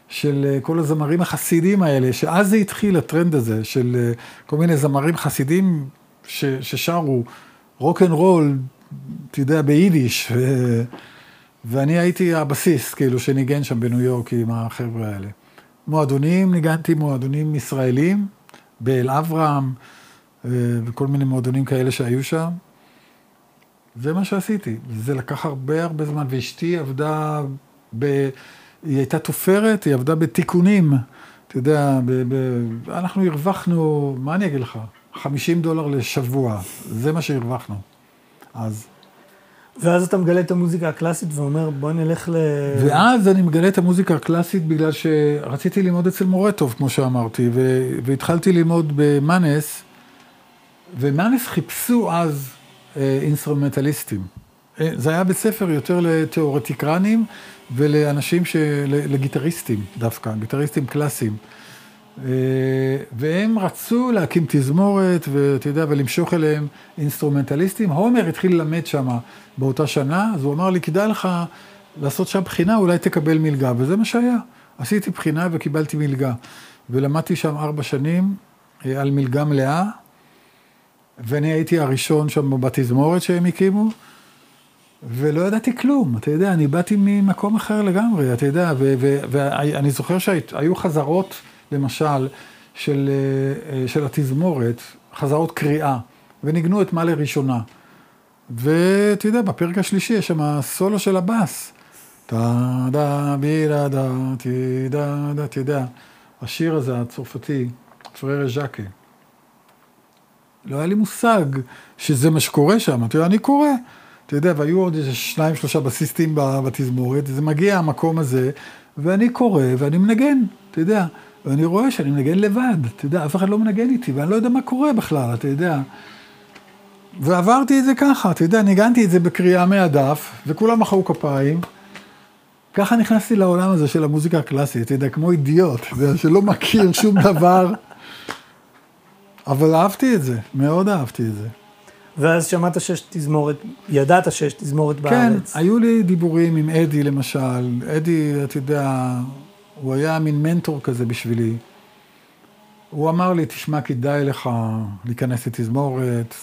של אה, כל הזמרים החסידים האלה, שאז זה התחיל הטרנד הזה, של אה, כל מיני זמרים חסידים ש, ששרו רוק אנד רול, אתה יודע, ביידיש, ו, ואני הייתי הבסיס, כאילו, שניגן שם בניו יורק עם החבר'ה האלה. מועדונים, ניגנתי מועדונים ישראלים, באל אברהם, אה, וכל מיני מועדונים כאלה שהיו שם. זה מה שעשיתי. זה לקח הרבה הרבה זמן, ואשתי עבדה ב... היא הייתה תופרת, היא עבדה בתיקונים. אתה יודע, ב... ב... אנחנו הרווחנו, מה אני אגיד לך? 50 דולר לשבוע, זה מה שהרווחנו. אז... ואז אתה מגלה את המוזיקה הקלאסית ואומר, בוא נלך ל... ואז אני מגלה את המוזיקה הקלאסית בגלל שרציתי ללמוד אצל מורה טוב, כמו שאמרתי, ו... והתחלתי ללמוד במאנס, ומאנס חיפשו אז אינסטרומנטליסטים. אה, זה היה בית ספר יותר לתיאורטיקנים ולאנשים, של... לגיטריסטים דווקא, גיטריסטים קלאסיים. אה, והם רצו להקים תזמורת, ואתה יודע, ולמשוך אליהם אינסטרומנטליסטים. הומר התחיל ללמד שם באותה שנה, אז הוא אמר לי, כדאי לך לעשות שם בחינה, אולי תקבל מלגה, וזה מה שהיה. עשיתי בחינה וקיבלתי מלגה. ולמדתי שם ארבע שנים על מלגה מלאה, ואני הייתי הראשון שם בתזמורת שהם הקימו, ולא ידעתי כלום, אתה יודע, אני באתי ממקום אחר לגמרי, אתה יודע, ואני זוכר שהיו חזרות, למשל, של, אה, של התזמורת, חזרות קריאה, וניגנו את מה לראשונה. ואתה יודע, בפרק השלישי יש שם סולו של הבאס. טה דה בירה דה טי דה דה, אתה יודע, השיר הזה, הצרפתי, פררה ז'קה. לא היה לי מושג שזה מה שקורה שם, אתה יודע, אני קורא, אתה יודע, והיו עוד איזה שניים, שלושה בסיסטים בתזמורת, זה מגיע המקום הזה, ואני קורא ואני מנגן, אתה יודע, ואני רואה שאני מנגן לבד, אתה יודע, אף אחד לא מנגן איתי, ואני לא יודע מה קורה בכלל, אתה יודע. ועברתי את זה ככה, אתה יודע, ניגנתי את זה בקריאה מהדף, וכולם מחאו כפיים. ככה נכנסתי לעולם הזה של המוזיקה הקלאסית, אתה יודע, כמו אידיוט, אתה יודע, שלא מכיר שום דבר. אבל אהבתי את זה, מאוד אהבתי את זה. ואז שמעת שיש תזמורת, ידעת שיש תזמורת כן, בארץ. כן, היו לי דיבורים עם אדי למשל. אדי, אתה יודע, הוא היה מין מנטור כזה בשבילי. הוא אמר לי, תשמע, כדאי לך להיכנס לתזמורת.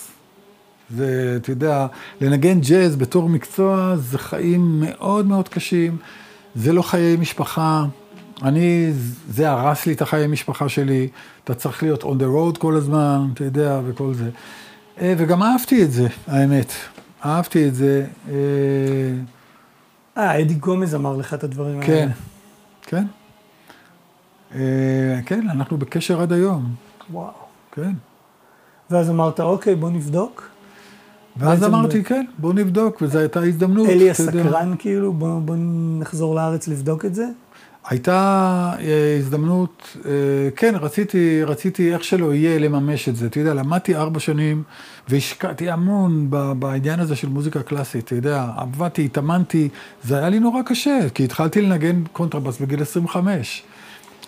זה, אתה יודע, לנגן ג'אז בתור מקצוע זה חיים מאוד מאוד קשים. זה לא חיי משפחה. אני, זה הרס לי את החיי משפחה שלי, אתה צריך להיות on the road כל הזמן, אתה יודע, וכל זה. אה, וגם אהבתי את זה, האמת. אהבתי את זה. אה, אה, אדי גומז אמר לך את הדברים האלה. כן, כן. אה, כן, אנחנו בקשר עד היום. וואו. כן. ואז אמרת, אוקיי, בוא נבדוק. ואז אמרתי, ב- כן, בוא נבדוק, וזו הייתה הזדמנות. אלי יודע. הסקרן, כאילו, בוא, בוא נחזור לארץ לבדוק את זה. הייתה אה, הזדמנות, אה, כן, רציתי, רציתי איך שלא יהיה לממש את זה. אתה יודע, למדתי ארבע שנים והשקעתי המון בעניין הזה של מוזיקה קלאסית, אתה יודע, עבדתי, התאמנתי, זה היה לי נורא קשה, כי התחלתי לנגן קונטרבאס בגיל 25,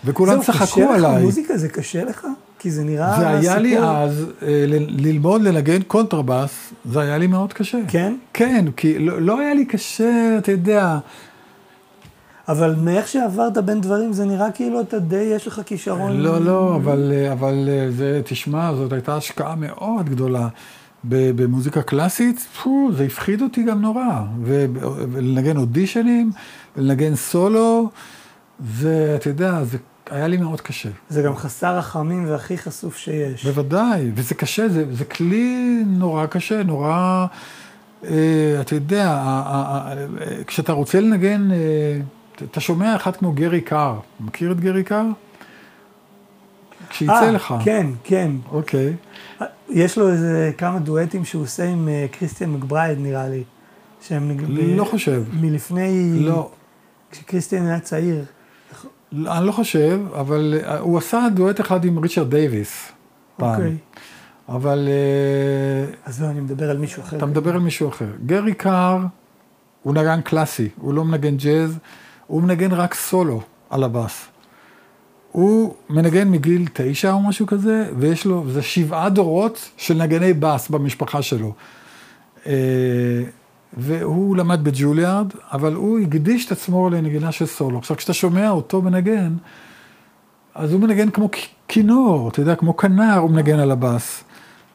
וכולם זהו, צחקו קשה לך עליי. מוזיקה, זה קשה לך? כי זה נראה... זה היה לי סיפור- אז, אה, ל- ללמוד לנגן קונטרבאס, זה היה לי מאוד קשה. כן? כן, כי לא, לא היה לי קשה, אתה יודע, אבל מאיך שעברת בין דברים, זה נראה כאילו אתה די, יש לך כישרון. לא, לא, אבל, אבל אה, זה, תשמע, זאת הייתה השקעה מאוד גדולה. במוזיקה קלאסית, פו, זה הפחיד אותי גם נורא. ולנגן אודישנים, ולנגן סולו, זה, אתה יודע, זה היה לי מאוד קשה. זה גם חסר רחמים והכי חשוף שיש. בוודאי, וזה קשה, זה, זה כלי נורא קשה, נורא, אה, אתה יודע, ה- ה- ה- כשאתה רוצה לנגן, אה, אתה שומע אחד כמו גרי קאר, מכיר את גרי קאר? כשיצא אה, לך. כן, כן. אוקיי. יש לו איזה כמה דואטים שהוא עושה עם אה, קריסטיאן מקברייד, נראה לי. שהם נג... לא חושב. מלפני... לא, כשקריסטיאן היה צעיר. לא, אני לא חושב, אבל אה, הוא עשה דואט אחד עם ריצ'רד דייוויס. פעם. אוקיי. אבל אה, אז לא, אני מדבר על מישהו אחר. אתה מדבר על מישהו אחר. גרי קאר הוא נגן קלאסי, הוא לא מנגן ג'אז, הוא מנגן רק סולו על הבאס. הוא מנגן מגיל תשע או משהו כזה, ויש לו, זה שבעה דורות של נגני בס במשפחה שלו. אה, והוא למד בג'וליארד, אבל הוא הקדיש את עצמו לנגינה של סולו. עכשיו, כשאתה שומע אותו מנגן, אז הוא מנגן כמו כינור, אתה יודע, כמו כנר הוא מנגן על הבאס.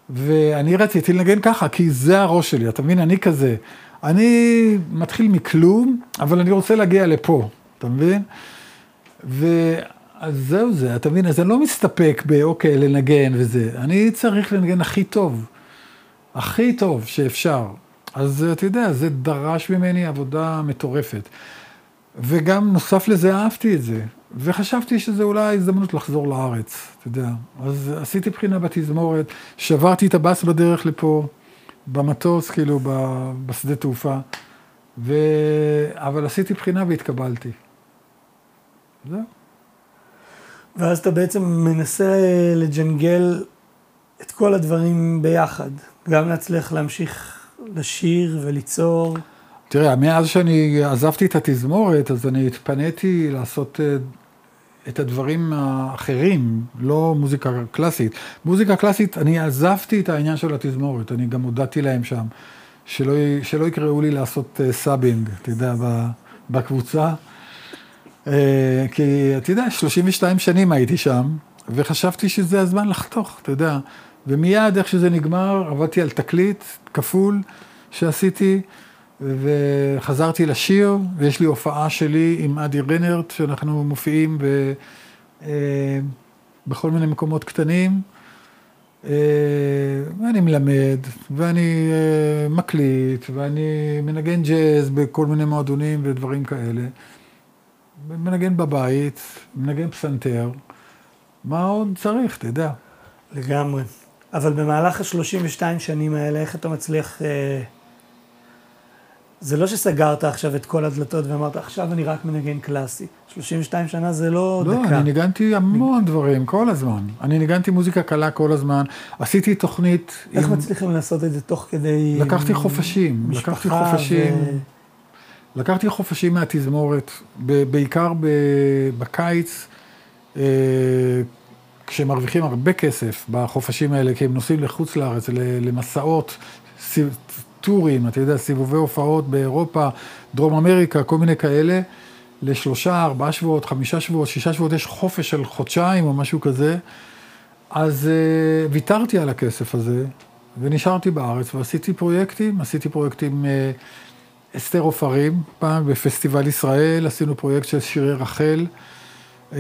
ואני רציתי לנגן ככה, כי זה הראש שלי, אתה מבין? אני כזה. אני מתחיל מכלום, אבל אני רוצה להגיע לפה, אתה מבין? ואז זהו זה, אתה מבין? אז אני לא מסתפק באוקיי, לנגן וזה. אני צריך לנגן הכי טוב, הכי טוב שאפשר. אז אתה יודע, זה דרש ממני עבודה מטורפת. וגם נוסף לזה אהבתי את זה, וחשבתי שזה אולי הזדמנות לחזור לארץ, אתה יודע. אז עשיתי בחינה בתזמורת, שברתי את הבאס בדרך לפה, במטוס, כאילו, בשדה תעופה, ו... אבל עשיתי בחינה והתקבלתי. זהו. ואז אתה בעצם מנסה לג'נגל את כל הדברים ביחד, גם להצליח להמשיך לשיר וליצור. תראה, מאז שאני עזבתי את התזמורת, אז אני התפניתי לעשות אה, את הדברים האחרים, לא מוזיקה קלאסית. מוזיקה קלאסית, אני עזבתי את העניין של התזמורת, אני גם הודעתי להם שם, שלא, שלא יקראו לי לעשות אה, subbing, אתה יודע, בקבוצה. אה, כי, אתה יודע, 32 שנים הייתי שם, וחשבתי שזה הזמן לחתוך, אתה יודע. ומיד, איך שזה נגמר, עבדתי על תקליט כפול שעשיתי. וחזרתי לשיר, ויש לי הופעה שלי עם אדי רנרט, שאנחנו מופיעים ב, אה, בכל מיני מקומות קטנים. אה, ואני מלמד, ואני אה, מקליט, ואני מנגן ג'אז בכל מיני מועדונים ודברים כאלה. מנגן בבית, מנגן פסנתר. מה עוד צריך, אתה יודע. לגמרי. אבל במהלך ה-32 שנים האלה, איך אתה מצליח... אה... זה לא שסגרת עכשיו את כל הדלתות ואמרת, עכשיו אני רק מנגן קלאסי. 32 שנה זה לא, לא דקה. לא, אני ניגנתי המון דברים, כל הזמן. אני ניגנתי מוזיקה קלה כל הזמן. עשיתי תוכנית... איך עם... מצליחים לעשות את זה תוך כדי... לקחתי חופשים. משפחה לקחתי חופשים. ו... לקחתי חופשים מהתזמורת, בעיקר בקיץ, אה, כשמרוויחים הרבה כסף בחופשים האלה, כי הם נוסעים לחוץ לארץ, למסעות, טורים, אתה יודע, סיבובי הופעות באירופה, דרום אמריקה, כל מיני כאלה, לשלושה, ארבעה שבועות, חמישה שבועות, שישה שבועות, יש חופש של חודשיים או משהו כזה, אז uh, ויתרתי על הכסף הזה, ונשארתי בארץ, ועשיתי פרויקטים, עשיתי פרויקטים, uh, אסתר עופרים, פעם בפסטיבל ישראל, עשינו פרויקט של שירי רחל, uh,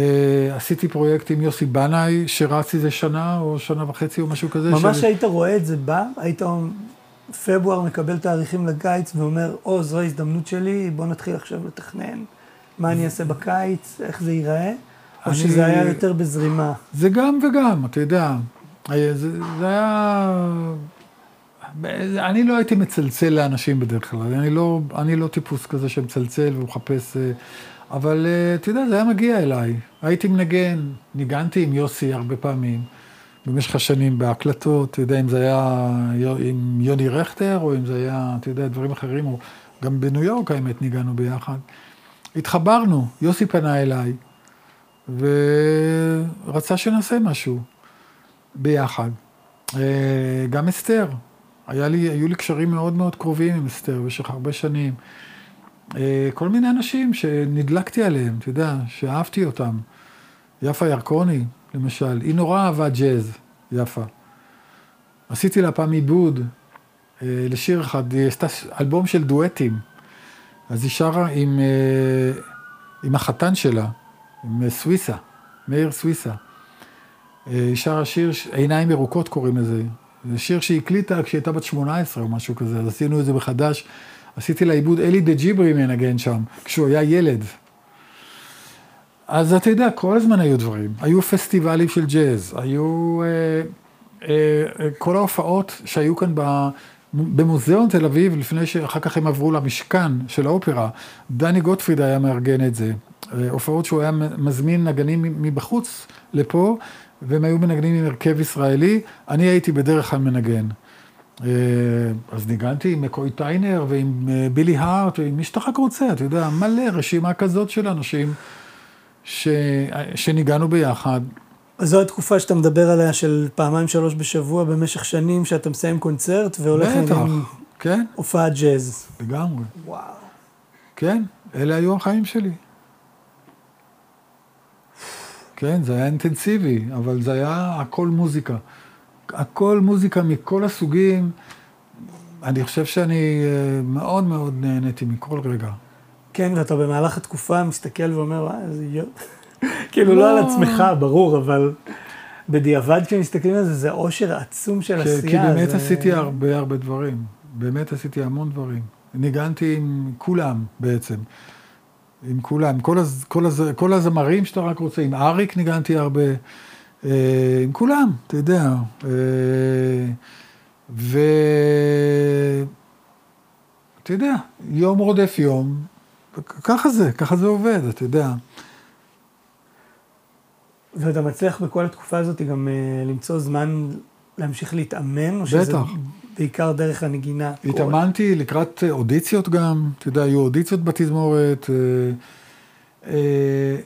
עשיתי פרויקט עם יוסי בנאי, שרץ איזה שנה או שנה וחצי או משהו כזה. ממש של... היית רואה את זה בא? היית פברואר מקבל תאריכים לקיץ ואומר, או, זו ההזדמנות שלי, בוא נתחיל עכשיו לתכנן מה אני אעשה בקיץ, איך זה ייראה, או אני... שזה היה יותר בזרימה. זה גם וגם, אתה יודע. זה, זה היה... אני לא הייתי מצלצל לאנשים בדרך כלל, אני לא, אני לא טיפוס כזה שמצלצל ומחפש, אה, אבל אה, אתה יודע, זה היה מגיע אליי. הייתי מנגן, ניגנתי עם יוסי הרבה פעמים. במשך השנים בהקלטות, אתה יודע, אם זה היה עם יוני רכטר, או אם זה היה, אתה יודע, דברים אחרים, או גם בניו יורק האמת ניגענו ביחד. התחברנו, יוסי פנה אליי, ורצה שנעשה משהו ביחד. אה, גם אסתר, היה לי, היו לי קשרים מאוד מאוד קרובים עם אסתר במשך הרבה שנים. אה, כל מיני אנשים שנדלקתי עליהם, אתה יודע, שאהבתי אותם. יפה ירקוני, למשל, היא נורא אהבה ג'אז, יפה. עשיתי לה פעם עיבוד אה, לשיר אחד, היא עשתה אלבום של דואטים. אז היא שרה עם, אה, עם החתן שלה, עם אה, סוויסה, מאיר סוויסה. אה, היא שרה שיר, עיניים ירוקות קוראים לזה. זה שיר שהיא הקליטה כשהיא הייתה בת 18 או משהו כזה, אז עשינו את זה מחדש. עשיתי לה עיבוד, אלי דה ג'יברי מנגן שם, כשהוא היה ילד. אז אתה יודע, כל הזמן היו דברים. היו פסטיבלים של ג'אז, היו... אה, אה, כל ההופעות שהיו כאן ב... במוזיאון תל אביב, לפני שאחר כך הם עברו למשכן של האופרה, דני גוטפריד היה מארגן את זה. אה, הופעות שהוא היה מזמין נגנים מבחוץ לפה, והם היו מנגנים עם הרכב ישראלי, אני הייתי בדרך כלל מנגן. אה, אז ניגנתי עם מקוי טיינר ועם אה, בילי הארט ועם מי שאתה רק רוצה, אתה יודע, מלא רשימה כזאת של אנשים. ש... שניגענו ביחד. אז זו התקופה שאתה מדבר עליה של פעמיים שלוש בשבוע במשך שנים, שאתה מסיים קונצרט והולך בטח, עם כן, הופעת ג'אז. לגמרי. וואו. כן, אלה היו החיים שלי. כן, זה היה אינטנסיבי, אבל זה היה הכל מוזיקה. הכל מוזיקה מכל הסוגים. אני חושב שאני אה, מאוד מאוד נהניתי מכל רגע. כן, ואתה במהלך התקופה מסתכל ואומר, וואי, איזה יופי. כאילו, לא לא. על עצמך, ברור, אבל בדיעבד כשמסתכלים על זה, זה אושר עצום של עשייה. כי באמת זה- עשיתי הרבה הרבה דברים. באמת עשיתי המון דברים. ניגנתי עם כולם בעצם. עם כולם, כל, הז, כל, הז, כל הזמרים שאתה רק רוצה, עם אריק ניגנתי הרבה, אה, עם כולם, אתה יודע. אה, ו... אתה יודע, יום רודף יום, ככה זה, ככה זה עובד, אתה יודע. ואתה מצליח בכל התקופה הזאת גם אה, למצוא זמן להמשיך להתאמן, או שזה בטח. בעיקר דרך הנגינה? התאמנתי לקראת אה, אודיציות גם, אתה יודע, היו אודיציות בתזמורת. אה, אה,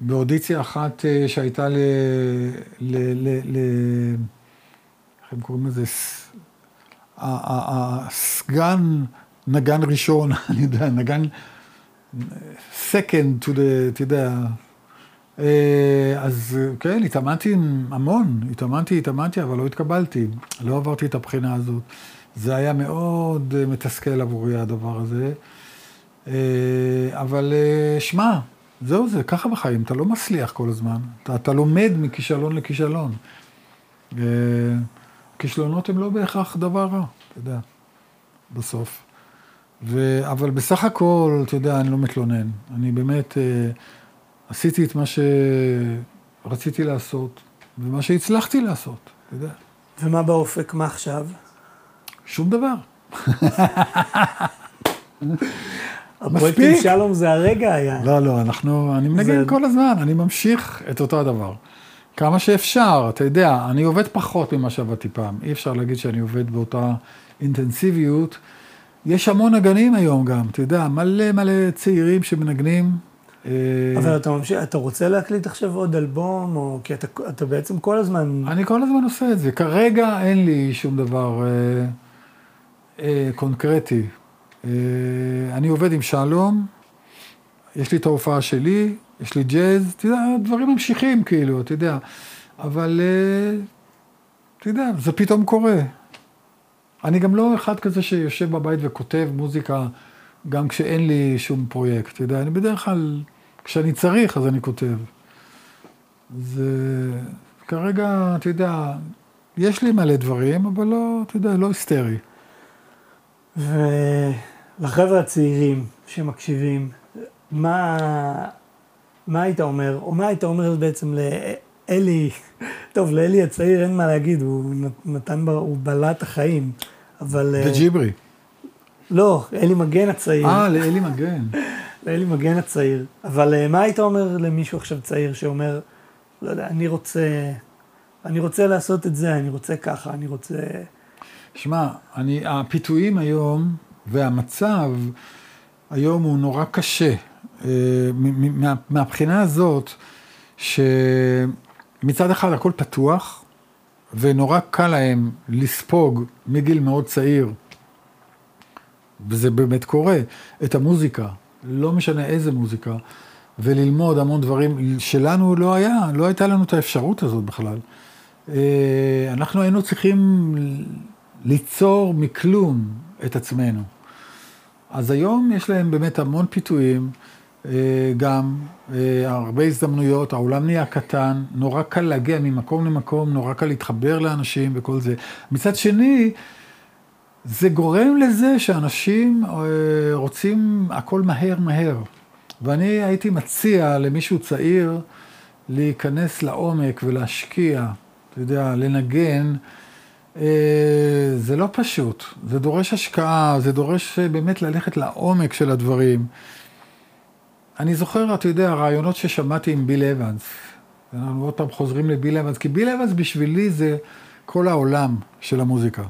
באודיציה אחת אה, שהייתה ל... ל... ל... ל... איך הם קוראים לזה? הסגן נגן ראשון, אני יודע, נגן second to the, אתה יודע. אה, אז כן, התאמנתי המון, התאמנתי, התאמנתי, אבל לא התקבלתי. לא עברתי את הבחינה הזאת. זה היה מאוד אה, מתסכל עבורי הדבר הזה. אה, אבל שמע, זהו זה, ככה בחיים, אתה לא מצליח כל הזמן. אתה, אתה לומד מכישלון לכישלון. כישלונות הם לא בהכרח דבר רע, אתה יודע, בסוף. ו... אבל בסך הכל, אתה יודע, אני לא מתלונן. אני באמת אה, עשיתי את מה שרציתי לעשות, ומה שהצלחתי לעשות, אתה יודע. ומה באופק, מה עכשיו? שום דבר. הפרויקט עם. שלום זה הרגע היה. לא, לא, אנחנו, אני מנגן זה- כל הזמן, אני ממשיך את אותו הדבר. כמה שאפשר, אתה יודע, אני עובד פחות ממה שעבדתי פעם. אי אפשר להגיד שאני עובד באותה אינטנסיביות. יש המון נגנים היום גם, אתה יודע, מלא מלא צעירים שמנגנים. אה, אבל אתה ממשיך, אתה רוצה להקליט עכשיו עוד אלבום, או כי אתה, אתה בעצם כל הזמן... אני כל הזמן עושה את זה. כרגע אין לי שום דבר אה, אה, קונקרטי. אה, אני עובד עם שלום, יש לי את ההופעה שלי, יש לי ג'אז, אתה יודע, דברים ממשיכים כאילו, אתה יודע. אבל, אה, אתה יודע, זה פתאום קורה. אני גם לא אחד כזה שיושב בבית וכותב מוזיקה גם כשאין לי שום פרויקט, אתה יודע, אני בדרך כלל, כשאני צריך אז אני כותב. זה כרגע, אתה יודע, יש לי מלא דברים, אבל לא, אתה יודע, לא היסטרי. ולחבר'ה הצעירים שמקשיבים, מה, מה היית אומר, או מה היית אומר בעצם לאלי, טוב, לאלי הצעיר אין מה להגיד, הוא נתן, הוא בלע את החיים, אבל... אה, וג'יברי. לא, אלי מגן הצעיר. אה, לאלי מגן. לאלי מגן הצעיר. אבל אה, מה היית אומר למישהו עכשיו צעיר שאומר, לא יודע, אני רוצה, אני רוצה לעשות את זה, אני רוצה ככה, אני רוצה... שמע, אני, הפיתויים היום והמצב היום הוא נורא קשה. אה, מה, מהבחינה הזאת, שמצד אחד הכל פתוח, ונורא קל להם לספוג מגיל מאוד צעיר, וזה באמת קורה, את המוזיקה, לא משנה איזה מוזיקה, וללמוד המון דברים שלנו לא היה, לא הייתה לנו את האפשרות הזאת בכלל. אה, אנחנו היינו צריכים ליצור מכלום את עצמנו. אז היום יש להם באמת המון פיתויים, גם אה, הרבה הזדמנויות, העולם נהיה קטן, נורא קל להגיע ממקום למקום, נורא קל להתחבר לאנשים וכל זה. מצד שני, זה גורם לזה שאנשים אה, רוצים הכל מהר מהר. ואני הייתי מציע למישהו צעיר להיכנס לעומק ולהשקיע, אתה יודע, לנגן. אה, זה לא פשוט, זה דורש השקעה, זה דורש אה, באמת ללכת לעומק של הדברים. אני זוכר, אתה יודע, רעיונות ששמעתי עם ביל אבנס. אנחנו עוד פעם חוזרים לביל אבנס, כי ביל אבנס בשבילי זה כל העולם של המוזיקה.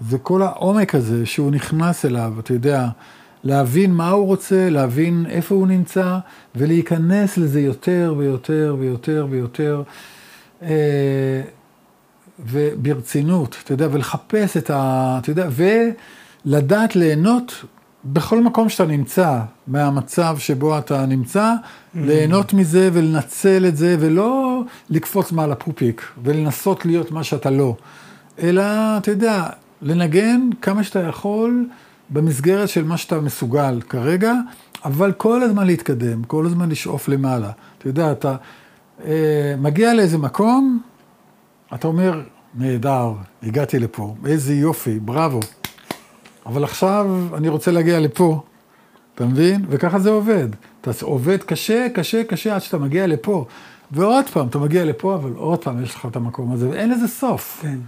זה כל העומק הזה שהוא נכנס אליו, אתה יודע, להבין מה הוא רוצה, להבין איפה הוא נמצא, ולהיכנס לזה יותר ויותר ויותר ויותר, אה, וברצינות, אתה יודע, ולחפש את ה... אתה יודע, ולדעת ליהנות בכל מקום שאתה נמצא, מהמצב שבו אתה נמצא, ליהנות מזה ולנצל את זה, ולא לקפוץ מעל הפופיק, ולנסות להיות מה שאתה לא, אלא, אתה יודע, לנגן כמה שאתה יכול במסגרת של מה שאתה מסוגל כרגע, אבל כל הזמן להתקדם, כל הזמן לשאוף למעלה. אתה יודע, אתה אה, מגיע לאיזה מקום, אתה אומר, נהדר, הגעתי לפה, איזה יופי, בראבו. אבל עכשיו אני רוצה להגיע לפה, אתה מבין? וככה זה עובד. אתה עובד קשה, קשה, קשה עד שאתה מגיע לפה. ועוד פעם, אתה מגיע לפה, אבל עוד פעם יש לך את המקום הזה, ואין לזה סוף. כן.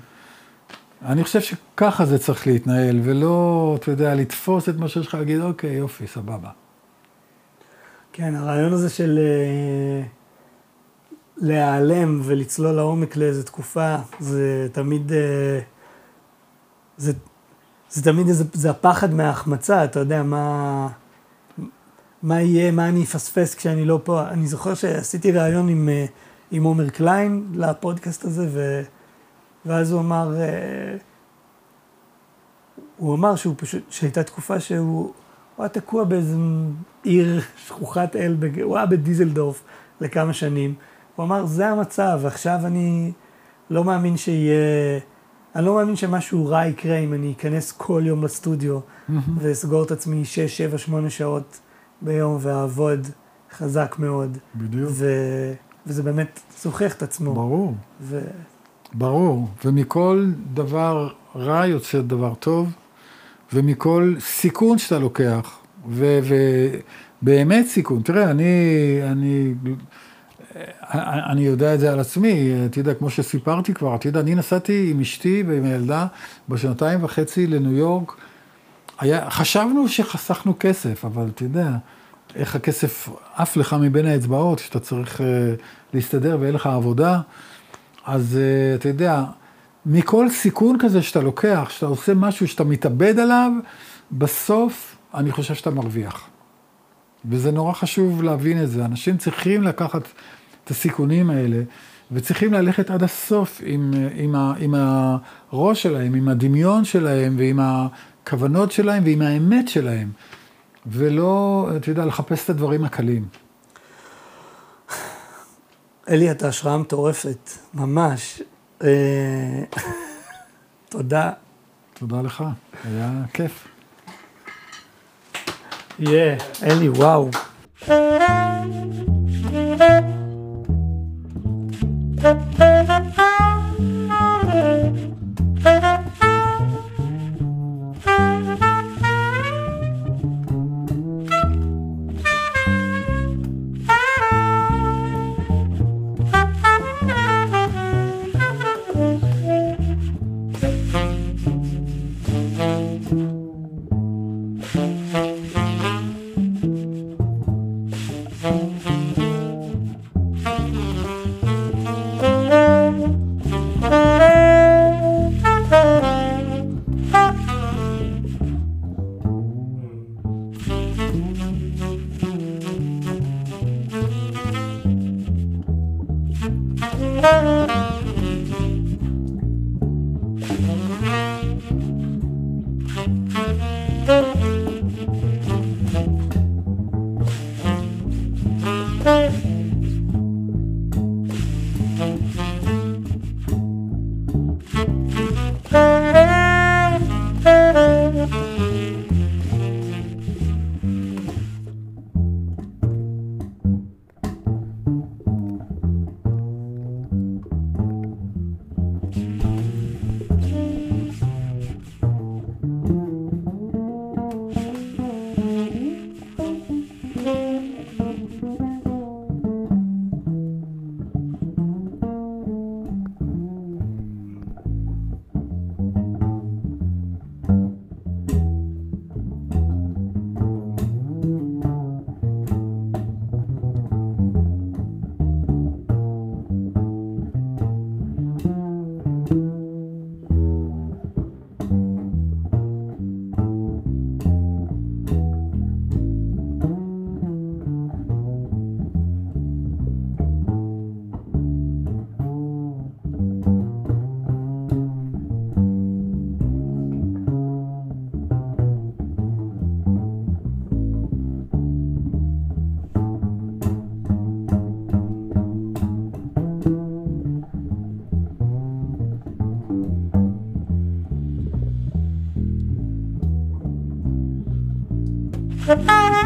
אני חושב שככה זה צריך להתנהל, ולא, אתה יודע, לתפוס את מה שיש לך להגיד, אוקיי, יופי, סבבה. כן, הרעיון הזה של אה, להיעלם ולצלול לעומק לאיזו תקופה, זה תמיד, אה, זה, זה תמיד איזה, זה הפחד מההחמצה, אתה יודע, מה, מה יהיה, מה אני אפספס כשאני לא פה. אני זוכר שעשיתי ראיון עם, אה, עם עומר קליין לפודקאסט הזה, ו, ואז הוא אמר, אה, הוא אמר שהוא פשוט, שהייתה תקופה שהוא הוא היה תקוע באיזה עיר שכוחת אל, בג- הוא היה בדיזלדורף לכמה שנים. הוא אמר, זה המצב, עכשיו אני לא מאמין שיהיה, אני לא מאמין שמשהו רע יקרה אם אני אכנס כל יום לסטודיו ואסגור את עצמי 6, 7, 8 שעות ביום ואעבוד חזק מאוד. בדיוק. ו... וזה באמת זוכח את עצמו. ברור, ו... ברור. ומכל דבר רע יוצא דבר טוב, ומכל סיכון שאתה לוקח, ובאמת סיכון. תראה, אני, אני, אני יודע את זה על עצמי, אתה יודע, כמו שסיפרתי כבר, אתה יודע, אני נסעתי עם אשתי ועם הילדה בשנתיים וחצי לניו יורק. היה, חשבנו שחסכנו כסף, אבל אתה יודע, איך הכסף עף לך מבין האצבעות, שאתה צריך uh, להסתדר ואין לך עבודה. אז uh, אתה יודע, מכל סיכון כזה שאתה לוקח, שאתה עושה משהו שאתה מתאבד עליו, בסוף אני חושב שאתה מרוויח. וזה נורא חשוב להבין את זה. אנשים צריכים לקחת את הסיכונים האלה, וצריכים ללכת עד הסוף עם, עם, ה, עם הראש שלהם, עם הדמיון שלהם, ועם הכוונות שלהם, ועם האמת שלהם. ולא, אתה יודע, לחפש את הדברים הקלים. אלי, אתה השראה מטורפת, ממש. אה, תודה. תודה לך, היה כיף. יהיה, אלי, וואו. Thank mm -hmm. you. Ha ha ha!